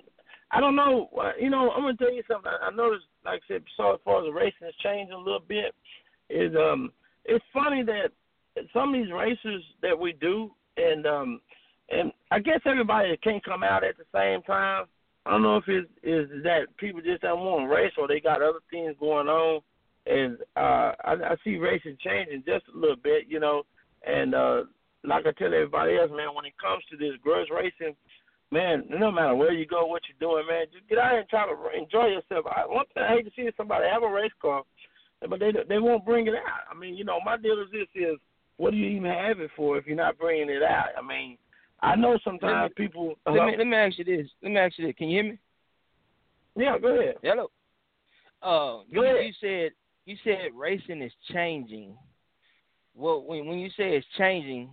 [SPEAKER 2] I don't know. uh, You know, I'm gonna tell you something. I noticed, like I said, so far as the racing has changed a little bit. Is um, it's funny that some of these races that we do, and um, and I guess everybody can't come out at the same time. I don't know if it's is that people just don't want to race or they got other things going on. And uh I, I see racing changing just a little bit, you know. And uh like I tell everybody else, man, when it comes to this grudge racing, man, no matter where you go, what you're doing, man, just get out here and try to enjoy yourself. I, one thing I hate to see is somebody have a race car, but they they won't bring it out. I mean, you know, my deal is this: is what do you even have it for if you're not bringing it out? I mean, I know sometimes
[SPEAKER 5] me,
[SPEAKER 2] people.
[SPEAKER 5] Let me let me ask you this. Let me ask you this. Can you hear me?
[SPEAKER 2] Yeah, go ahead.
[SPEAKER 5] Hello. Uh,
[SPEAKER 2] go
[SPEAKER 5] you,
[SPEAKER 2] ahead.
[SPEAKER 5] you said you said racing is changing. Well, when when you say it's changing,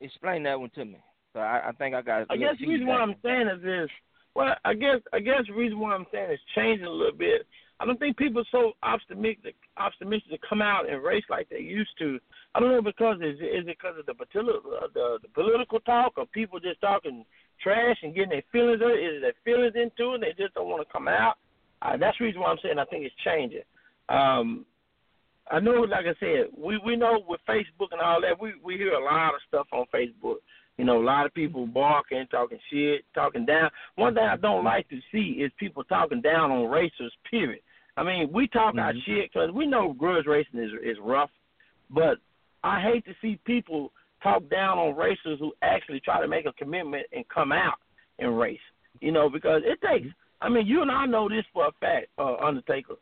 [SPEAKER 5] explain that one to me. So I, I think I got.
[SPEAKER 2] I guess the reason why I'm saying is this. Well, I guess I guess the reason why I'm saying it's changing a little bit. I don't think people are so optimistic optimistic to come out and race like they used to. I don't know because is is it because of the political the, the political talk or people just talking trash and getting their feelings is their feelings into it and they just don't want to come out. Uh, that's the reason why I'm saying I think it's changing. Um, I know, like I said, we we know with Facebook and all that, we we hear a lot of stuff on Facebook. You know, a lot of people barking, talking shit, talking down. One thing I don't like to see is people talking down on racers. Period. I mean, we talk
[SPEAKER 5] mm-hmm.
[SPEAKER 2] our shit because we know grudge racing is is rough, but I hate to see people talk down on racers who actually try to make a commitment and come out and race. You know, because it takes. I mean, you and I know this for a fact, uh, Undertaker.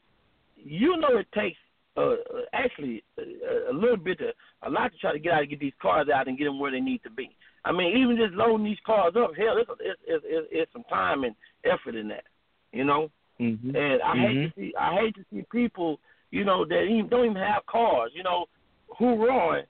[SPEAKER 2] You know, it takes uh, actually a, a little bit, to, a lot to try to get out and get these cars out and get them where they need to be. I mean, even just loading these cars up, hell, it's it's it's, it's, it's some time and effort in that, you know.
[SPEAKER 5] Mm-hmm.
[SPEAKER 2] And I
[SPEAKER 5] mm-hmm.
[SPEAKER 2] hate to see I hate to see people, you know, that even don't even have cars, you know, who run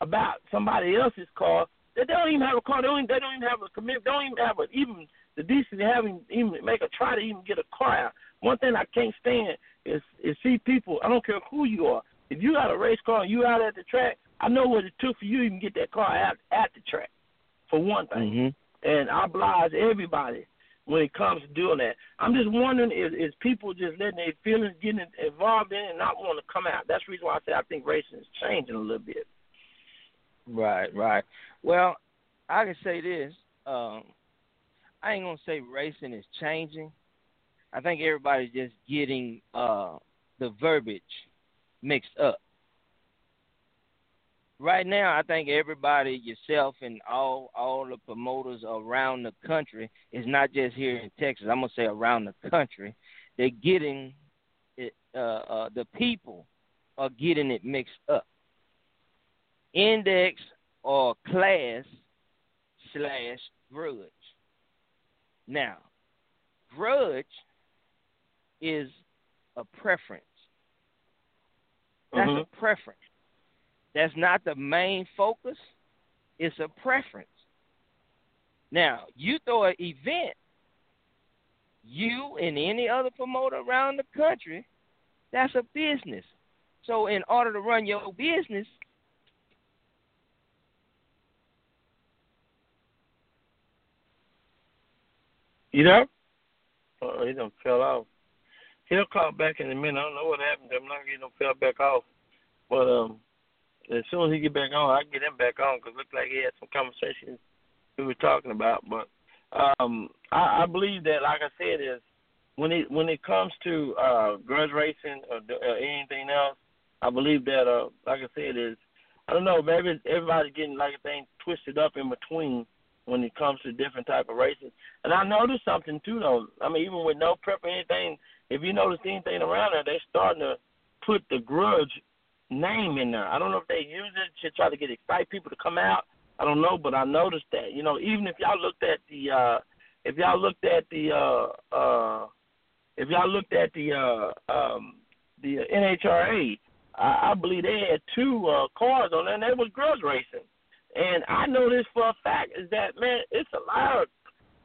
[SPEAKER 2] about somebody else's car. That they don't even have a car. They don't. Even, they don't even have a commit. They don't even have a, even the decency having even make a try to even get a car out. One thing I can't stand is is see people. I don't care who you are. If you got a race car and you out at the track, I know what it took for you to even get that car out at the track for one thing.
[SPEAKER 5] Mm-hmm.
[SPEAKER 2] And I oblige everybody when it comes to doing that. I'm just wondering is, is people just letting their feelings getting involved in it and not wanting to come out. That's the reason why I say I think racing is changing a little bit.
[SPEAKER 5] Right, right. Well, I can say this. Um, I ain't gonna say racing is changing. I think everybody's just getting uh, the verbiage mixed up right now, I think everybody, yourself, and all all the promoters around the country is not just here in Texas. I'm gonna say around the country. They're getting it. Uh, uh, the people are getting it mixed up. Index or class slash grudge. Now, grudge is a preference. That's
[SPEAKER 2] mm-hmm.
[SPEAKER 5] a preference. That's not the main focus. It's a preference. Now, you throw an event, you and any other promoter around the country, that's a business. So, in order to run your business,
[SPEAKER 2] you know, oh, he done fell off. He'll call back in a minute. I don't know what happened to him. I'm not getting him fell back off, but um as soon as he get back on, I get him back on because looked like he had some conversations we were talking about. But um, I, I believe that, like I said, is when it when it comes to uh, grudge racing or, or anything else, I believe that, uh, like I said, is I don't know, maybe everybody's getting like a thing twisted up in between when it comes to different type of races. And I noticed something too, though. I mean, even with no prep or anything, if you notice anything around there, they're starting to put the grudge name in there. I don't know if they use it to try to get excite people to come out. I don't know, but I noticed that. You know, even if y'all looked at the uh if y'all looked at the uh uh if y'all looked at the uh um the NHRA, I, I believe they had two uh cars on there and they was grudge racing. And I know this for a fact is that man, it's a lot of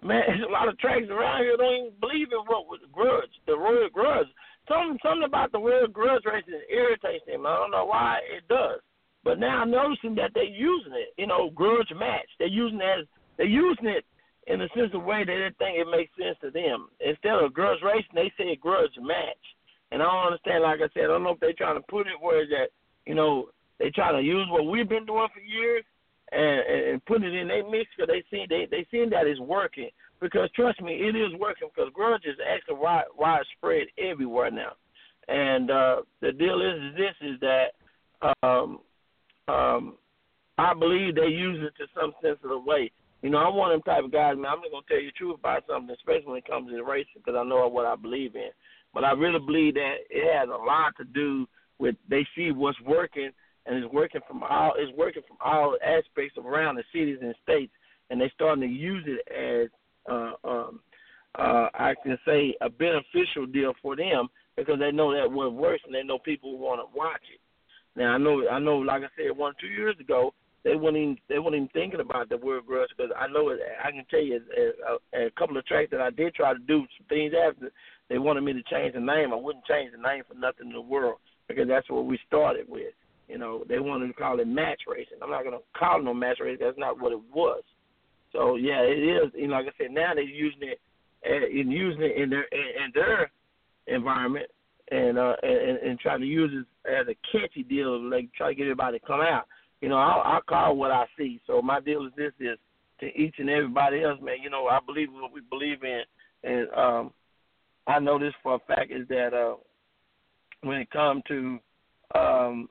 [SPEAKER 2] man, it's a lot of tracks around here don't even believe in what was grudge, the royal grudge. Something something about the word grudge racing irritates him. I don't know why it does. But now I'm noticing that they're using it, you know, grudge match. They're using it as they're using it in a sense of way that they think it makes sense to them. Instead of grudge racing, they say grudge match. And I don't understand, like I said, I don't know if they're trying to put it where that, you know, they trying to use what we've been doing for years and, and put it in their mix because they see they they see that it's working. Because trust me, it is working because grudge is actually wide, widespread everywhere now. And uh, the deal is, is this is that um, um, I believe they use it to some sense of the way. You know, I'm one of them type of guys, man. I'm just gonna tell you the truth about something, especially when it comes to racing, because I know what I believe in. But I really believe that it has a lot to do with they see what's working and it's working from all it's working from all aspects around the cities and states, and they're starting to use it as uh, um, uh, I can say a beneficial deal for them because they know that what works and they know people want to watch it. Now I know I know like I said one two years ago they weren't even they weren't even thinking about the word grudge because I know it, I can tell you a, a, a couple of tracks that I did try to do some things after they wanted me to change the name. I wouldn't change the name for nothing in the world because that's what we started with. You know, they wanted to call it match racing. I'm not gonna call it no match racing. That's not what it was. So yeah, it is. You like I said, now they're using it and using it in their in their environment and uh and, and trying to use it as a catchy deal, like try to get everybody to come out. You know, I I call what I see. So my deal is this is to each and everybody else, man. You know, I believe what we believe in, and um I know this for a fact is that uh when it comes to um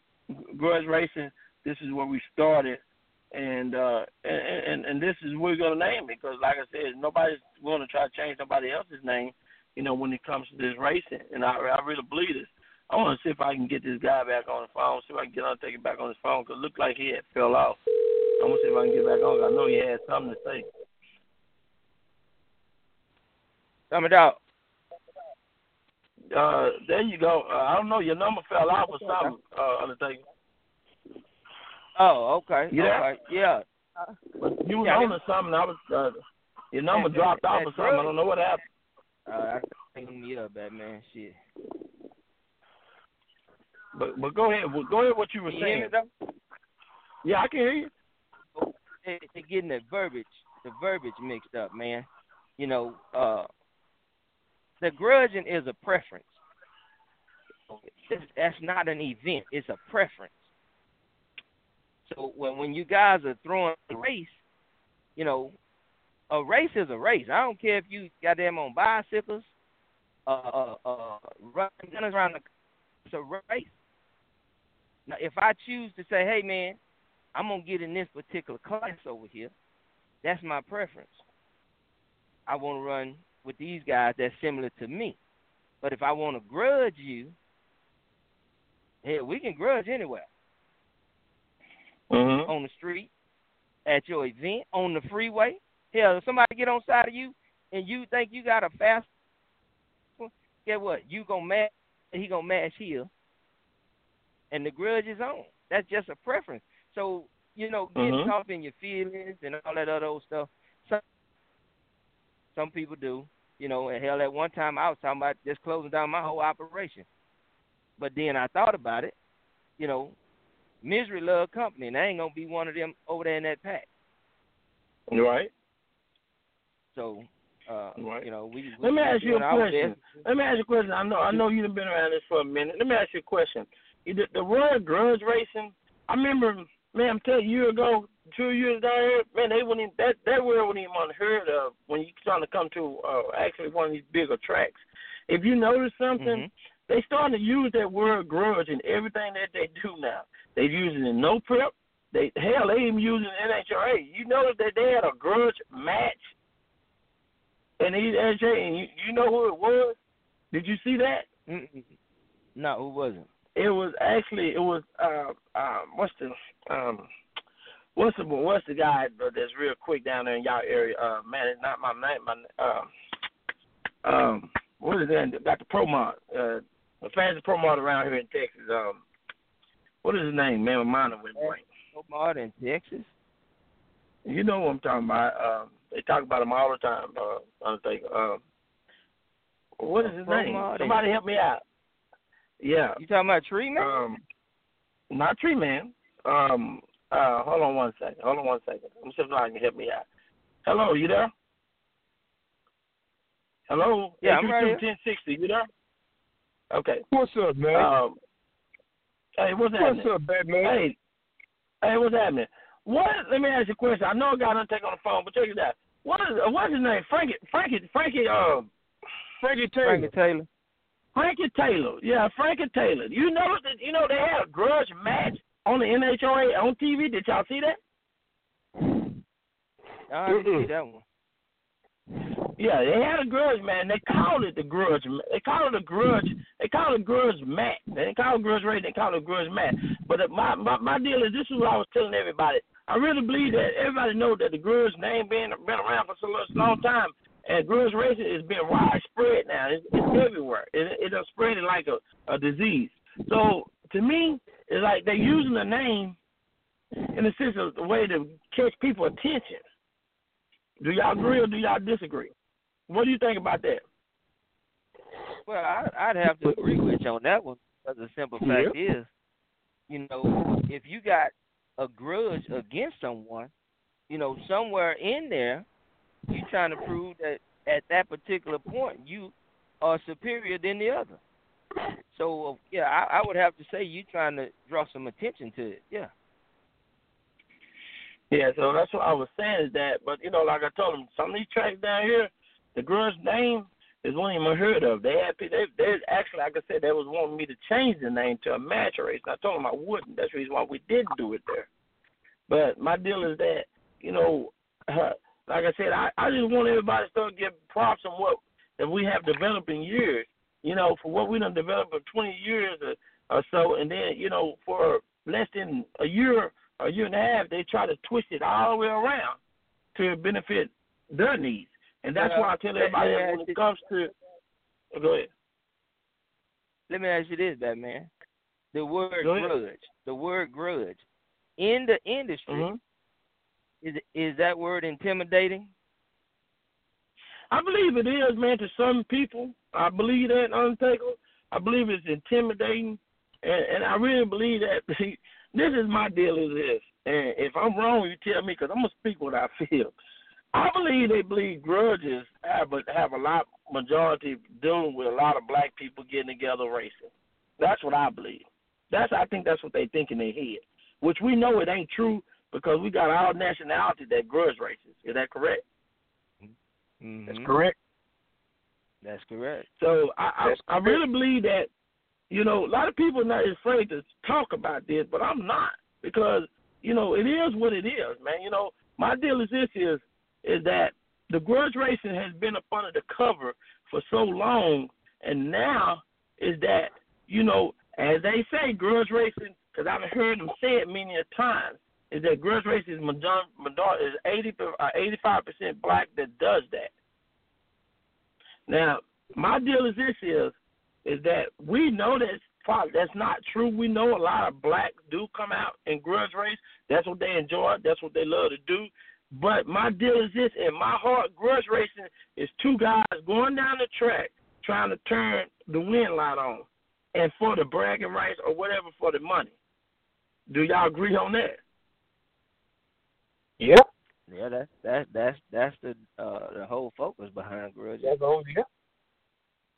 [SPEAKER 2] grudge racing, this is where we started and uh and, and and this is we're gonna name it because like I said, nobody's going to try to change nobody else's name, you know, when it comes to this racing. And I I really believe this. I want to see if I can get this guy back on the phone. See if I can get on take it back on his phone because it looked like he had fell off. I want to see if I can get back on. I know he had something to say.
[SPEAKER 5] Coming out.
[SPEAKER 2] Uh, there you go. Uh, I don't know. Your number fell off or something, uh, Undertaker.
[SPEAKER 5] Oh, okay.
[SPEAKER 2] Yeah.
[SPEAKER 5] Okay. Yeah.
[SPEAKER 2] But you was
[SPEAKER 5] Yeah,
[SPEAKER 2] on to something. I was. Uh, your number
[SPEAKER 5] that-
[SPEAKER 2] dropped off
[SPEAKER 5] that
[SPEAKER 2] or something. I don't know what happened.
[SPEAKER 5] Uh, I think me up, Batman. Shit.
[SPEAKER 2] But but go ahead. Go ahead. What you were
[SPEAKER 5] you
[SPEAKER 2] saying.
[SPEAKER 5] though?
[SPEAKER 2] Yeah, I can hear you.
[SPEAKER 5] They, they getting the verbiage, the verbiage mixed up, man. You know, uh, the grudging is a preference. That's not an event. It's a preference. So when when you guys are throwing a race, you know, a race is a race. I don't care if you got them on bicycles, uh, uh, uh, running around the. It's a race. Now, if I choose to say, "Hey, man, I'm gonna get in this particular class over here," that's my preference. I want to run with these guys that's similar to me. But if I want to grudge you, hell, we can grudge anywhere
[SPEAKER 2] Mm-hmm.
[SPEAKER 5] on the street, at your event, on the freeway. Hell, if somebody get on side of you and you think you got a fast get what? You gonna match he gonna match here and the grudge is on. That's just a preference. So, you know, getting
[SPEAKER 2] Mhm.
[SPEAKER 5] caught in your feelings and all that other old stuff. Some some people do. You know, and hell at one time I was talking about just closing down my whole operation. But then I thought about it, you know, misery love company, and I ain't gonna be one of them over there in that pack.
[SPEAKER 2] Right.
[SPEAKER 5] So, uh,
[SPEAKER 2] Right.
[SPEAKER 5] you know, we. we
[SPEAKER 2] Let me ask you a question. Let me ask you a question. I know I know you've been around this for a minute. Let me ask you a question. You did the word grudge racing. I remember, man, I'm telling you, a year ago, two years down here, man, they wouldn't even, that that word wasn't even unheard of when you trying to come to uh, actually one of these bigger tracks. If you notice something,
[SPEAKER 5] Mhm.
[SPEAKER 2] they starting to use that word grudge in everything that they do now. They it in no prep. They hell, they even in NHRA. You notice that they had a grudge match in the NHRA, and you you know who it was? Did you see that?
[SPEAKER 5] Mm-mm. No, who wasn't?
[SPEAKER 2] It was actually it was uh um what's the um what's the what's the guy that's real quick down there in y'all area? Uh man, it's not my name. My um um what is that? Got the Pro Mod, uh the fastest Pro Mod around here in Texas. Um what is his name? Man, my mind went blank.
[SPEAKER 5] Omar in Texas.
[SPEAKER 2] You know what I'm talking about. Um they talk about him all the time, uh Undertaker. Um what is his name?
[SPEAKER 5] Pro Mod.
[SPEAKER 2] Somebody help me out. Yeah.
[SPEAKER 5] You talking about Tree Man?
[SPEAKER 2] Um, not Tree Man. Um, uh, hold on one second. Hold on one second. Let me see if I can help me out. Hello, you there? Hello.
[SPEAKER 5] Yeah, I'm right here.
[SPEAKER 2] Ten sixty. You there? Okay.
[SPEAKER 6] What's up, man?
[SPEAKER 2] Um, hey, what's
[SPEAKER 6] What's
[SPEAKER 2] happening?
[SPEAKER 6] up, Batman?
[SPEAKER 2] Hey, hey, what's happening? What? Let me ask you a question. I know a guy don't take on the phone, but check it out. What is uh, what's his name? Frankie, Frankie, Frankie, uh,
[SPEAKER 6] Frankie Taylor.
[SPEAKER 5] Frankie Taylor.
[SPEAKER 2] Frankie Taylor. Yeah, Frankie Taylor. You know that you know they had a grudge match on the NHRA on TV. Did y'all see that?
[SPEAKER 5] I didn't see that one.
[SPEAKER 2] Yeah, they had a grudge, man. They called it the grudge. They call it a grudge. They call it grudge match. They didn't call it grudge race. They call it grudge match. But uh, my, my my deal is this is what I was telling everybody. I really believe that everybody knows that the grudge name been been around for so long time, and grudge racing is being widespread now. It's, it's everywhere. It it has spread like a a disease. So to me, it's like they're using the name in the sense of the way to catch people attention. Do y'all agree or do y'all disagree? What do you think about that?
[SPEAKER 5] Well, I, I'd have to agree with you on that one. Because the simple fact is, you know, if you got a grudge against someone, you know, somewhere in there, you're trying to prove that at that particular point you are superior than the other. So yeah, I, I would have to say you're trying to draw some attention to it. Yeah.
[SPEAKER 2] Yeah, so that's what I was saying is that, but you know, like I told them, some of these tracks down here, the girl's name is one even heard of. They had they they actually, like I said, they was wanting me to change the name to a match race. And I told them I wouldn't. That's the reason why we didn't do it there. But my deal is that, you know, uh, like I said, I I just want everybody to start giving props on what that we have developed in years. You know, for what we done developed for 20 years or, or so, and then you know for less than a year a year and a half, they try to twist it all the way around to benefit their needs. And that's
[SPEAKER 5] well,
[SPEAKER 2] why I tell everybody that when it comes to oh, go ahead.
[SPEAKER 5] Let me ask you this, Batman. The word grudge, the word grudge, in the industry,
[SPEAKER 2] mm-hmm.
[SPEAKER 5] is is that word intimidating?
[SPEAKER 2] I believe it is, man. To some people, I believe that Undertaker. I believe it's intimidating, and, and I really believe that See, This is my deal is this, and if I'm wrong, you tell me because I'm gonna speak what I feel. I believe they believe grudges have a, have a lot majority dealing with a lot of black people getting together racing. That's what I believe. That's I think that's what they think in their head, which we know it ain't true because we got our nationality that grudge races. Is that correct?
[SPEAKER 5] Mm-hmm.
[SPEAKER 2] That's correct.
[SPEAKER 5] That's correct.
[SPEAKER 2] So I I, I really believe that you know, a lot of people are not afraid to talk about this, but I'm not because you know it is what it is, man. You know, my deal is this is is that the grudge racing has been up under the cover for so long, and now is that you know, as they say, grudge racing, because I've heard them say it many a times, is that grudge racing is majority is eighty uh, eighty five percent black that does that. Now, my deal is this is is that we know probably that's not true. We know a lot of blacks do come out and grudge race. That's what they enjoy. That's what they love to do. But my deal is this: in my heart, grudge racing is two guys going down the track trying to turn the wind light on, and for the bragging rights or whatever for the money. Do y'all agree on that?
[SPEAKER 6] Yep.
[SPEAKER 5] Yeah, that's that's that's that's the uh the whole focus behind grudge.
[SPEAKER 6] That's the whole yeah.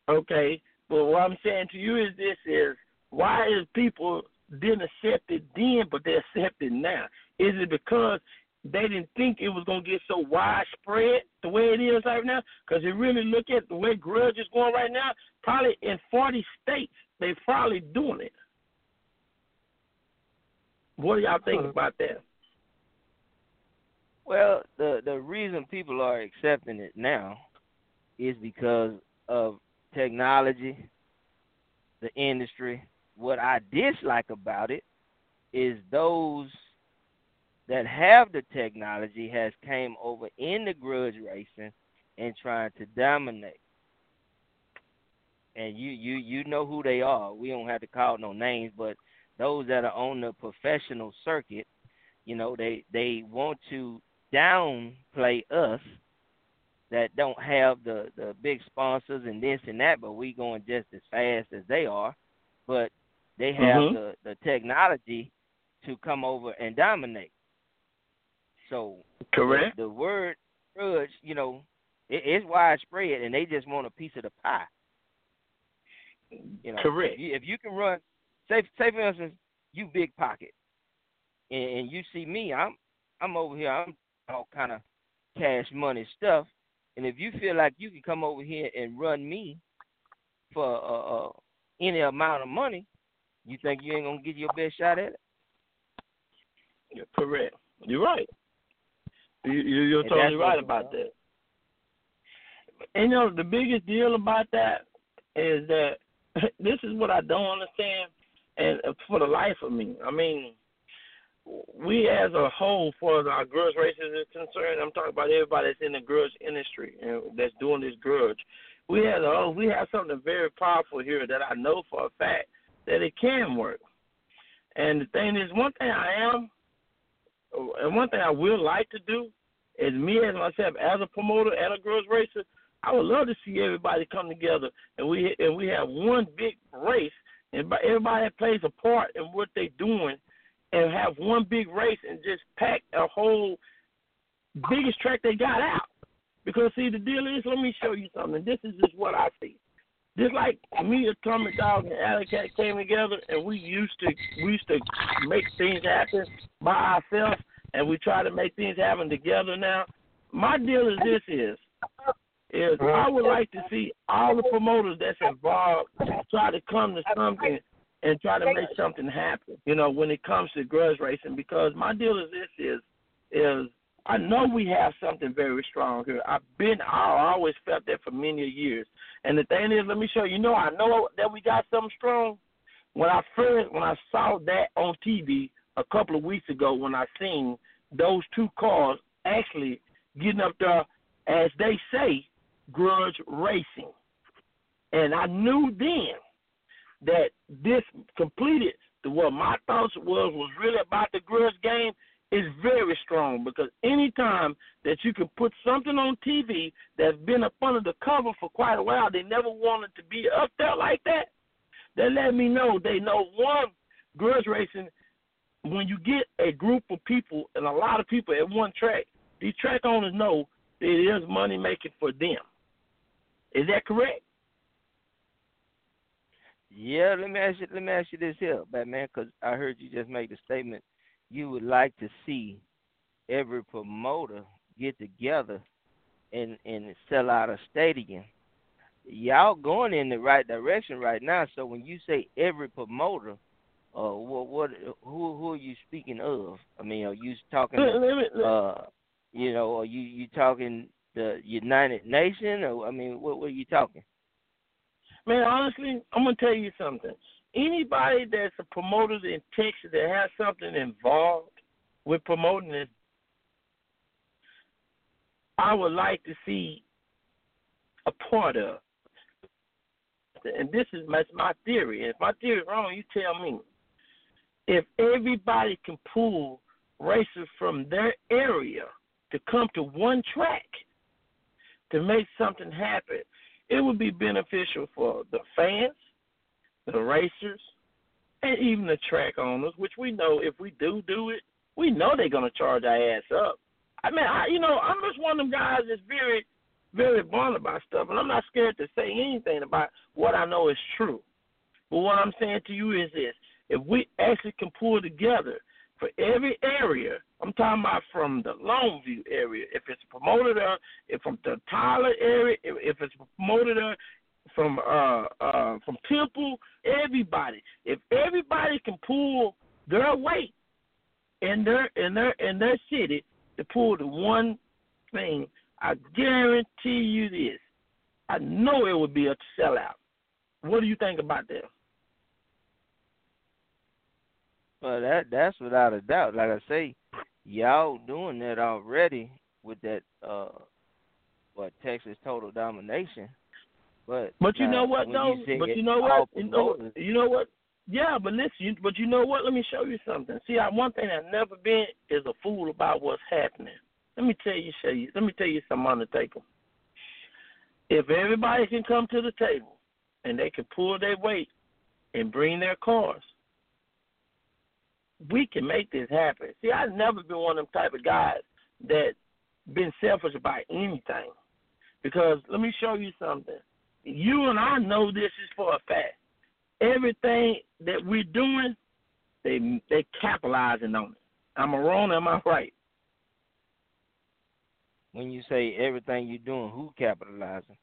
[SPEAKER 2] Okay, but what I'm saying to you is this: is why is people didn't accept it then, but they accept it now? Is it because they didn't think it was gonna get so widespread the way it is right now? Because you really look at the way grudge is going right now, probably in 40 states they probably doing it. What do y'all think about that?
[SPEAKER 5] Well, the the reason people are accepting it now is because of technology, the industry. What I dislike about it is those that have the technology has came over in the grudge racing and trying to dominate. And you you you know who they are. We don't have to call no names, but those that are on the professional circuit, you know, they they want to downplay us that don't have the the big sponsors and this and that, but we going just as fast as they are. But they have
[SPEAKER 2] mm-hmm.
[SPEAKER 5] the the technology to come over and dominate. So
[SPEAKER 2] correct.
[SPEAKER 5] The, the word grudge, you know, it, it's widespread, and they just want a piece of the pie. You know,
[SPEAKER 2] correct.
[SPEAKER 5] If you, if you can run, say say for instance, you big pocket, and, and you see me, I'm I'm over here, I'm all kind of cash money stuff, and if you feel like you can come over here and run me for uh, uh, any amount of money, you think you ain't gonna get your best shot at it?
[SPEAKER 2] You're correct. You're right. You, you're totally right about that. And you know the biggest deal about that is that this is what I don't understand, and for the life of me, I mean, we as a whole, for our grudge races is concerned, I'm talking about everybody that's in the grudge industry and that's doing this grudge. We have oh, we have something very powerful here that I know for a fact that it can work. And the thing is, one thing I am, and one thing I will like to do is me as myself as a promoter as a grudge racer. I would love to see everybody come together and we and we have one big race and everybody plays a part in what they're doing and have one big race and just pack a whole biggest track they got out. Because see the deal is, let me show you something. This is just what I see. Just like me, Atomic Dog, and Alley Cat came together, and we used to we used to make things happen by ourselves, and we try to make things happen together. Now, my deal is this: is is uh-huh. I would like to see all the promoters that's involved try to come to something and try to make something happen. You know, when it comes to grudge racing, because my deal is this: is is I know we have something very strong here. I've been, I always felt that for many years. And the thing is, let me show you. You know, I know that we got something strong. When I first, when I saw that on TV a couple of weeks ago, when I seen those two cars actually getting up there, as they say, grudge racing, and I knew then that this completed what my thoughts was was really about the grudge game is very strong because anytime that you can put something on TV that's been up under the cover for quite a while, they never wanted to be up there like that. They let me know they know one grudge racing. When you get a group of people and a lot of people at one track, these track owners know that it is money making for them. Is that correct?
[SPEAKER 5] Yeah, let me ask you. Let me ask you this here, Batman, because I heard you just make the statement. You would like to see every promoter get together and and sell out a stadium. Y'all going in the right direction right now. So when you say every promoter, uh, what what who who are you speaking of? I mean, are you talking?
[SPEAKER 2] Let- let me- let-
[SPEAKER 5] uh, you know, are you you talking the United Nation, or I mean, what what are you talking?
[SPEAKER 2] Man, honestly, I'm gonna tell you something. Anybody that's a promoter in Texas that has something involved with promoting it, I would like to see a part of. And this is my, my theory. If my theory is wrong, you tell me. If everybody can pull racers from their area to come to one track to make something happen, it would be beneficial for the fans, the racers, and even the track owners, which we know if we do do it, we know they're gonna charge our ass up. I mean, I, you know, I'm just one of them guys that's very, very blunt about stuff, and I'm not scared to say anything about what I know is true. But what I'm saying to you is this: if we actually can pull together for every area, I'm talking about from the Longview area, if it's promoted there, if from the Tyler area, if, if it's promoted there, from uh uh from Temple, everybody. If everybody can pull their weight in their in their in their city to pull the one thing, I guarantee you this. I know it would be a sellout. What do you think about that?
[SPEAKER 5] Well, that that's without a doubt. Like I say, y'all doing that already with that uh, what Texas total domination. But
[SPEAKER 2] But you
[SPEAKER 5] now,
[SPEAKER 2] know what though?
[SPEAKER 5] You
[SPEAKER 2] but you know what? You know, you know what? Yeah, but listen. You, but you know what? Let me show you something. See, I, one thing I've never been is a fool about what's happening. Let me tell you, show you. Let me tell you something, Undertaker. If everybody can come to the table and they can pull their weight and bring their cars, we can make this happen. See, I've never been one of them type of guys that been selfish about anything. Because let me show you something. You and I know this is for a fact. Everything that we're doing, they they capitalizing on it. Am I wrong? Am I right?
[SPEAKER 5] when you say everything you're doing, who capitalizing?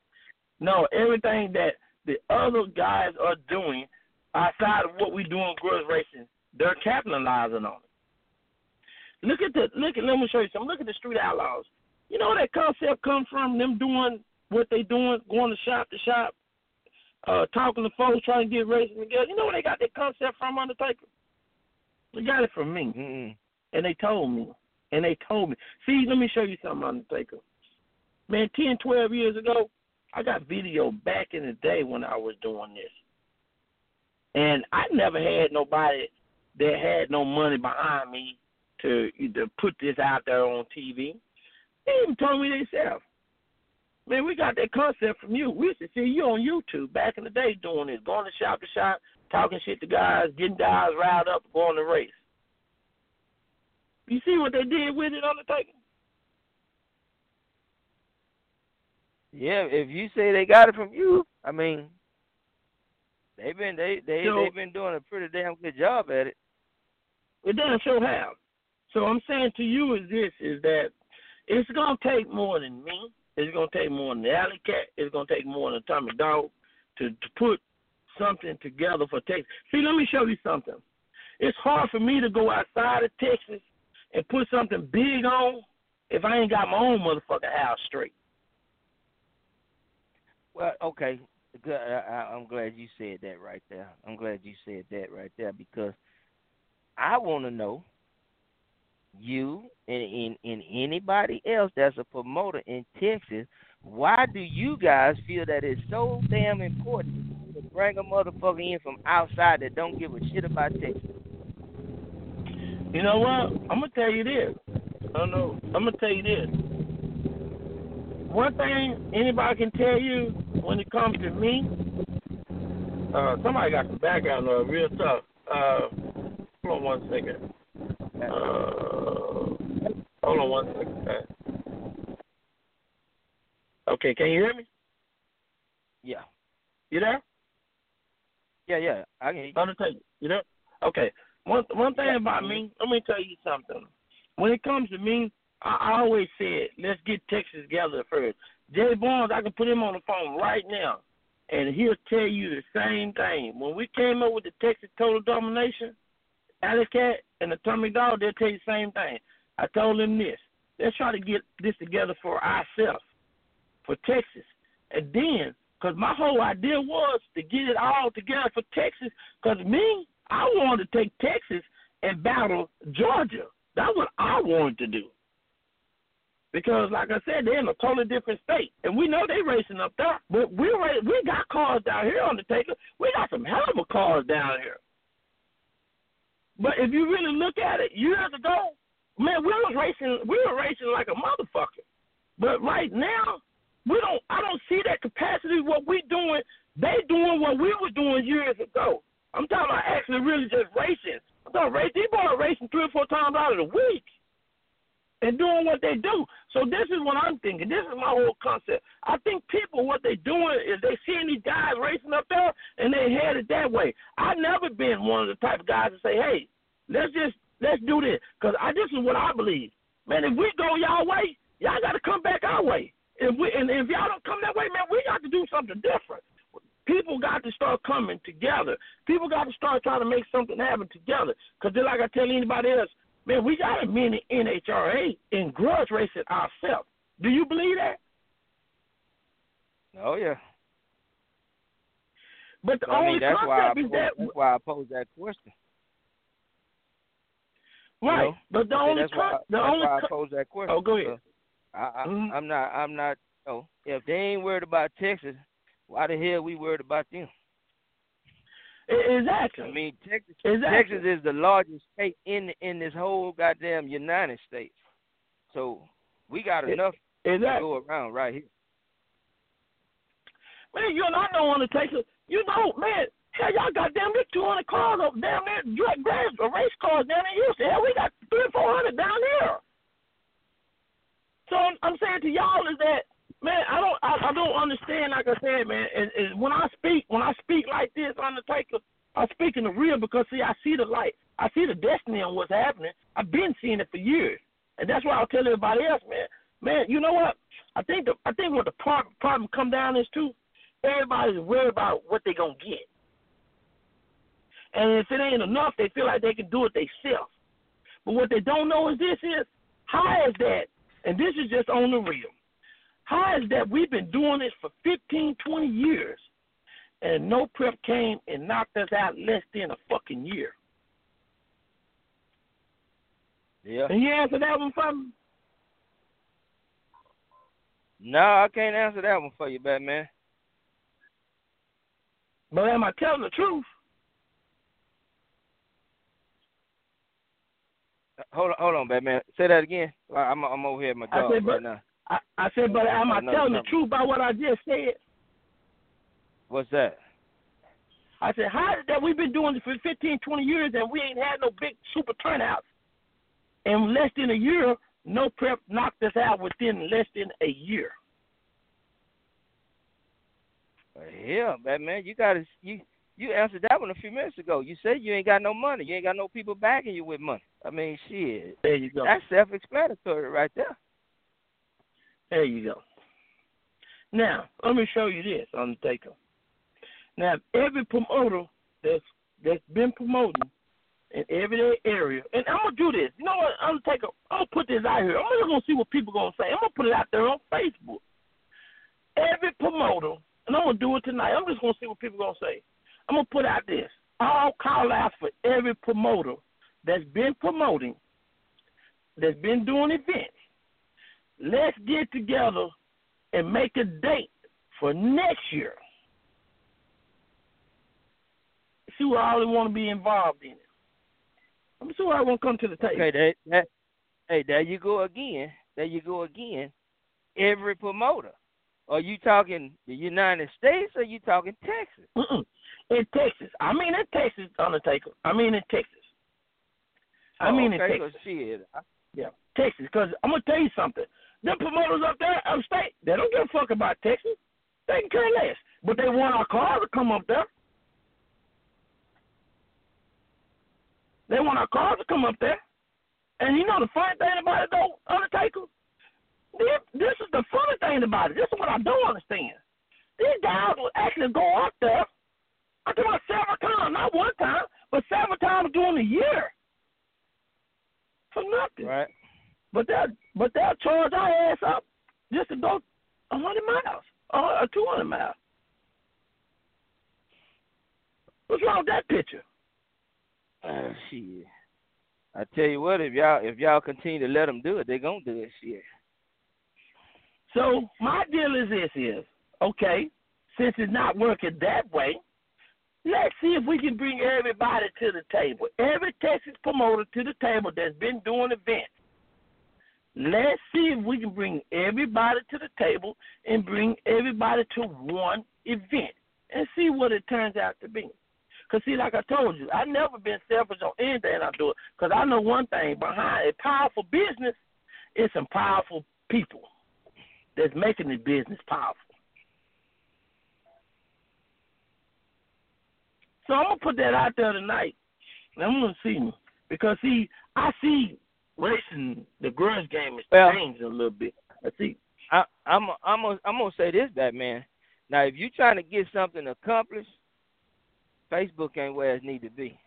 [SPEAKER 2] No, everything that the other guys are doing outside of what we do in grudge racing, they're capitalizing on it. look at the look at. Let me show you something. Look at the Street Outlaws. You know where that concept comes from? Them doing what they doing, going to shop to shop, uh, talking to folks, trying to get racing together. You know where they got that concept from, Undertaker? They got it from me,
[SPEAKER 5] Mm-mm.
[SPEAKER 2] and they told me, and they told me. See, let me show you something, Undertaker. Man, ten, twelve years ago, I got video back in the day when I was doing this. And I never had nobody that had no money behind me to to put this out there on TV. They even told me themselves. Man, we got that concept from you. We used to see you on YouTube back in the day doing this, going to shop to shop, talking shit to guys, getting guys riled up, going to race. You see what they did with it, on the Undertaker?
[SPEAKER 5] Yeah, if you say they got it from you, I mean, they've been they they
[SPEAKER 2] So-
[SPEAKER 5] they've been doing a pretty damn good job at it.
[SPEAKER 2] It doesn't show how. So I'm saying to you is this is that it's gonna take more than me. It's gonna take more than the alley cat. It's gonna take more than Tommy Dog to to put something together for Texas. See, let me show you something. It's hard for me to go outside of Texas and put something big on if I ain't got my own motherfucking house straight.
[SPEAKER 5] Well, okay, good. I, I'm glad you said that right there. I'm glad you said that right there because I want to know you and, and and anybody else that's a promoter in Texas. Why do you guys feel that it's so damn important to bring a motherfucker in from outside that don't give a shit about Texas?
[SPEAKER 2] You know what? I'm gonna tell you this. I don't know. I'm gonna tell you this. One thing anybody can tell you when it comes to me, uh, somebody got some background noise real tough. Uh, hold on one second. Uh, hold on one second. Okay, can you hear me?
[SPEAKER 5] Yeah,
[SPEAKER 2] You there?
[SPEAKER 5] yeah, yeah. I can.
[SPEAKER 2] Undertaker, you know? Okay. One one thing about me, let me tell you something. When it comes to me, I, I always said, let's get Texas together first. Jay Barnes, I can put him on the phone right now, and he'll tell you the same thing. When we came up with the Texas Total Domination, Alley Cat and the Tommy Dog, they'll tell you the same thing. I told them this. Let's try to get this together for ourselves, for Texas. And then, because my whole idea was to get it all together for Texas, because me, I wanted to take Texas and battle Georgia. That's what I wanted to do. Because, like I said, they're in a totally different state, and we know they're racing up there. But we we got cars down here, Undertaker. We got some hell of a cars down here. But if you really look at it, years ago, man, we was racing. We were racing like a motherfucker. But right now, we don't. I don't see that capacity. What we doing, they doing what we were doing years ago. I'm talking about actually really just racing. I'm talking race. These boys are racing three or four times out of the week and doing what they do. So this is what I'm thinking. This is my whole concept. I think people, what they doing is they seeing these guys racing up there and they headed that way. I've never been one of the type of guys to say, hey, let's just let's do this because I this is what I believe. Man, if we go y'all way, y'all got to come back our way. If we and if y'all don't come that way, man, we got to do something different. People got to start coming together. People got to start trying to make something happen together. Because like I tell anybody else, man, we got a mini NHRA in grudge racing ourselves. Do you believe that?
[SPEAKER 5] Oh yeah.
[SPEAKER 2] But the
[SPEAKER 5] So, I
[SPEAKER 2] only
[SPEAKER 5] mean, that's why I
[SPEAKER 2] concept is that
[SPEAKER 5] that's why I posed that question. you
[SPEAKER 2] right.
[SPEAKER 5] know?
[SPEAKER 2] But the
[SPEAKER 5] I
[SPEAKER 2] only
[SPEAKER 5] that's why,
[SPEAKER 2] the
[SPEAKER 5] that's
[SPEAKER 2] only
[SPEAKER 5] why I
[SPEAKER 2] con-
[SPEAKER 5] posed that question.
[SPEAKER 2] oh go ahead.
[SPEAKER 5] I, I,
[SPEAKER 2] Mhm.
[SPEAKER 5] I'm not. I'm not. Oh, if they ain't worried about Texas, why the hell we worried about them?
[SPEAKER 2] Exactly.
[SPEAKER 5] I mean, Texas.
[SPEAKER 2] exactly.
[SPEAKER 5] Texas is the largest state in in this whole goddamn United States. So we got
[SPEAKER 2] It-
[SPEAKER 5] enough to
[SPEAKER 2] exactly.
[SPEAKER 5] go around right here.
[SPEAKER 2] Man, you and I know on the Texas, you know, man, hell, y'all got damn near 200 cars up down there, drag grass, or race cars down in Houston. Hell, we got three or 400 down here. So I'm saying to y'all is that, man, I don't, I, I don't understand. Like I said, man, is, is when I speak, when I speak like this, Undertaker, I'm speaking the real because see, I see the light, I see the destiny on what's happening. I've been seeing it for years, and that's why I'll tell everybody else, man. Man, you know what? I think the I think what the problem problem come down is too. Everybody's worried about what they gonna get, and if it ain't enough, they feel like they can do it themselves. But what they don't know is this is how is that, and this is just on the real. How is that we've been doing this for 15, 20 years, and no prep came and knocked us out less than a fucking year?
[SPEAKER 5] Yeah.
[SPEAKER 2] Can you answer that one for me?
[SPEAKER 5] No, I can't answer that one for you, Batman.
[SPEAKER 2] But am I telling the truth?
[SPEAKER 5] Hold on, hold on, Batman. Say that again. I'm I'm over here at my
[SPEAKER 2] I
[SPEAKER 5] job
[SPEAKER 2] said, but-
[SPEAKER 5] right now.
[SPEAKER 2] I, I said, but am I telling the truth about what I just said?
[SPEAKER 5] What's that?
[SPEAKER 2] I said, how that we've been doing this for 15, 20 years and we ain't had no big super turnouts? In less than a year, no prep knocked us out within less than a year.
[SPEAKER 5] Yeah, Batman. You got to you you answered that one a few minutes ago. You said you ain't got no money. You ain't got no people backing you with money. I mean, shit.
[SPEAKER 2] There you go.
[SPEAKER 5] That's self-explanatory right there.
[SPEAKER 2] There you go. Now, let me show you this, Undertaker. Now, every promoter that's that's been promoting in every area, and I'm gonna do this. You know what, Undertaker? I'm gonna put this out here. I'm gonna see what people gonna say. I'm gonna put it out there on Facebook. Every promoter, and I'm gonna do it tonight. I'm just gonna see what people gonna say. I'm gonna put out this. I'll call out for every promoter that's been promoting, that's been doing events let's get together and make a date for next year. See what all they want to be involved in it. I'm sure I won't come to the table.
[SPEAKER 5] Okay, that, that hey, there you go again. There you go again. Every promoter. Are you talking the United States or you talking Texas?
[SPEAKER 2] Mm-mm. In Texas. I mean in Texas, Undertaker. I mean in Texas. I mean
[SPEAKER 5] Oh, okay,
[SPEAKER 2] in Texas.
[SPEAKER 5] shit.
[SPEAKER 2] Yeah, Texas. Because I'm gonna tell you something. Them promoters up there upstate, they don't give a fuck about Texas. They can care less. But they want our car to come up there. They want our cars to come up there. And you know the funny thing about it though, Undertaker? This, this is the funny thing about it. This is what I don't understand. These guys will actually go up there. I do it several times, not one time, but several times during the year. For nothing.
[SPEAKER 5] Right.
[SPEAKER 2] But they'll but they'll charge our ass up just to go a hundred miles or two hundred miles. What's wrong with that picture?
[SPEAKER 5] Uh, shit. I tell you what, if y'all if y'all continue to let them do it, they're gonna do it. Shit.
[SPEAKER 2] So my deal is this: is okay, since it's not working that way, let's see if we can bring everybody to the table. Every Texas promoter to the table that's been doing events. Let's see if we can bring everybody to the table and bring everybody to one event and see what it turns out to be. Cause see, like I told you, I've never been selfish on anything I do. Cause I know one thing: behind a powerful business, is some powerful people that's making the business powerful. So I'm gonna put that out there tonight. And I'm gonna see because see, I see racing the grudge game is
[SPEAKER 5] Well-
[SPEAKER 2] changing a little bit. I see.
[SPEAKER 5] I, I'm I'm gonna, I'm gonna say this, Batman. Now, if you're trying to get something accomplished, Facebook ain't where it need to be.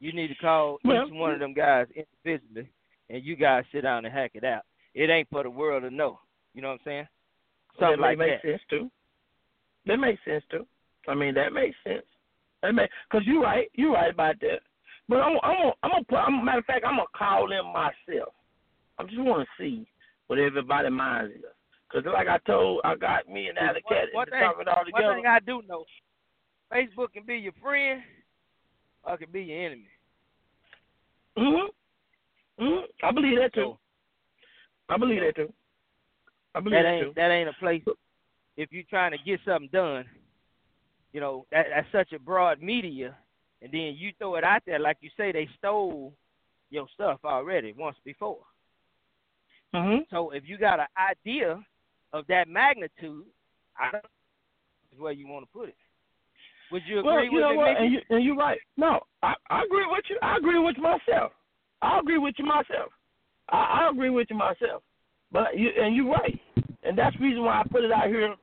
[SPEAKER 5] You need to call
[SPEAKER 2] Well-
[SPEAKER 5] each one of them guys individually, and you guys sit down and hack it out. It ain't for the world to know. You know what I'm saying? Something
[SPEAKER 2] that
[SPEAKER 5] like
[SPEAKER 2] make
[SPEAKER 5] that.
[SPEAKER 2] Makes sense too. That makes sense too. I mean, that makes sense. That make because you're right. You're right about that. But I'm I'm gonna, I'm gonna put. I'm, matter of fact, I'm gonna call them myself. I just want to see what everybody minds is. Because like I told, I got me and Alley
[SPEAKER 5] One-
[SPEAKER 2] Cat
[SPEAKER 5] one
[SPEAKER 2] to
[SPEAKER 5] thing-
[SPEAKER 2] talk it all
[SPEAKER 5] One thing I do know, Facebook can be your friend, or it can be your enemy.
[SPEAKER 2] Mhm. Mhm. I believe that too. I believe that too. I believe
[SPEAKER 5] that
[SPEAKER 2] that
[SPEAKER 5] ain't
[SPEAKER 2] too.
[SPEAKER 5] that ain't a place. If you're trying to get something done, you know that that's such a broad media, and then you throw it out there like you say they stole your stuff already once before.
[SPEAKER 2] Mhm.
[SPEAKER 5] So if you got an idea of that magnitude, I don't know is where you want to put it. Would you agree
[SPEAKER 2] Well, you
[SPEAKER 5] with
[SPEAKER 2] know what? And, you, and you're right. No, I, I agree with you. I agree with myself. I agree with you myself. I, I agree with you myself. But you and you're right. And that's the reason why I put it out here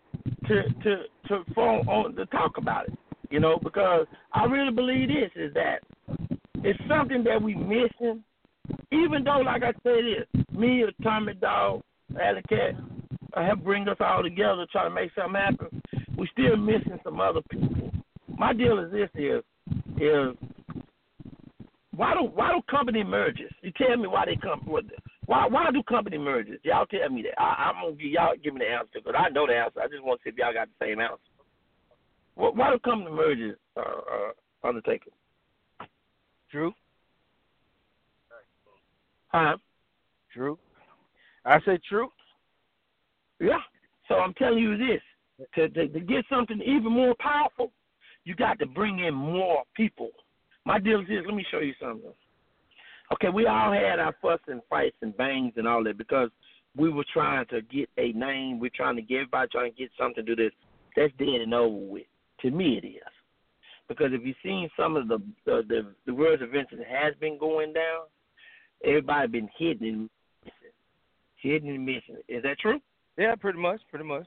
[SPEAKER 2] to to to phone on to talk about it. You know, because I really believe this is that it's something that we missing. Even though, like I said, it me, Tommy Dog, Alley Cat, uh, have bring us all together to try to make something happen. We still missing some other people. My deal is this: is is why do why do company mergers? You tell me why they come with it. Why why do company mergers? Y'all tell me that. I, I'm gonna give y'all give me the answer because I know the answer. I just want to see if y'all got the same answer. Why, why do company mergers uh, uh, undertaken?
[SPEAKER 5] True.
[SPEAKER 2] Huh?
[SPEAKER 5] True. I say true.
[SPEAKER 2] Yeah. So I'm telling you this: to, to to get something even more powerful, you got to bring in more people. My deal is this. Let me show you something. Okay, we all had our fuss and fights and bangs and all that because we were trying to get a name. We're trying to get everybody trying to get something to do this. That's dead and over with. To me, it is. Because if you've seen some of the the the, the words events that has been going down, everybody been hidden and missing, hidden and missing. Is that true?
[SPEAKER 5] Yeah, pretty much, pretty much.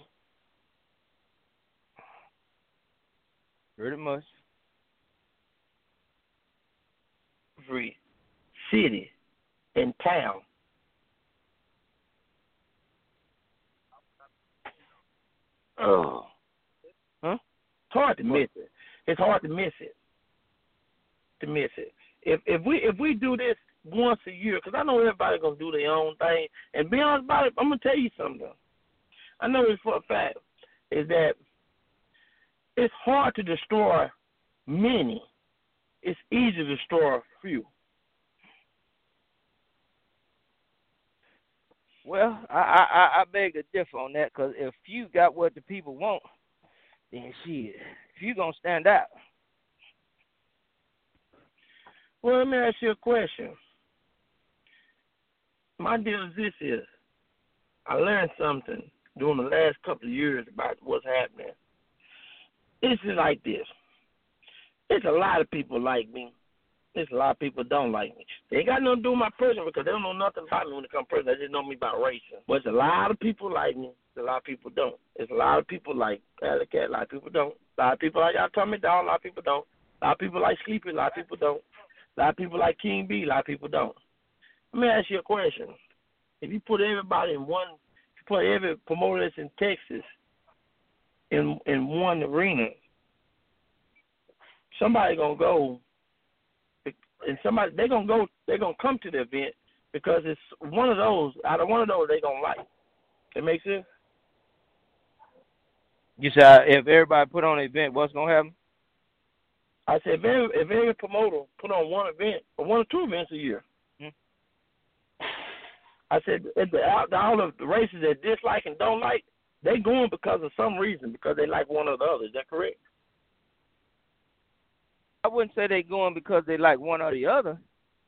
[SPEAKER 5] Pretty much.
[SPEAKER 2] Every city and town. Oh.
[SPEAKER 5] Huh?
[SPEAKER 2] It's hard to miss it. It's hard to miss it. To miss it. If if we if we do this once a year, because I know everybody gonna do their own thing. And be honest about it, I'm gonna tell you something. I know this for a fact is that it's hard to destroy many. It's easy to destroy few.
[SPEAKER 5] Well, I I I beg to differ on that because if you got what the people want, then if you gonna stand out.
[SPEAKER 2] Well, let me ask you a question. My deal is this is I learned something during the last couple of years about what's happening. It's like this. It's a lot of people like me. There's a lot of people don't like me. They ain't got nothing to do with my person because they don't know nothing about me when it comes to person. They just know me about racing. But it's a lot of people like me. A lot of people don't. There's a lot of people like Alley. A lot of people don't. A lot of people like y'all Tommy Down. A lot of people don't. A lot of people like Sleepy. A lot of people don't. A lot of people like King B. A lot of people don't. Let me ask you a question. If you put everybody in one, if you put every promoter that's in Texas in in one arena, somebody gonna go, and somebody they're gonna go, they're gonna come to the event because it's one of those. Out of one of those, they gonna like. It makes sense.
[SPEAKER 5] You said if everybody put on an event, what's gonna happen?
[SPEAKER 2] I said if every, if every promoter put on one event or one or two events a year.
[SPEAKER 5] Hmm.
[SPEAKER 2] I said if the, all of the races that dislike and don't like, they going because of some reason because they like one or the other. Is that correct?
[SPEAKER 5] I wouldn't say they going because they like one or the other.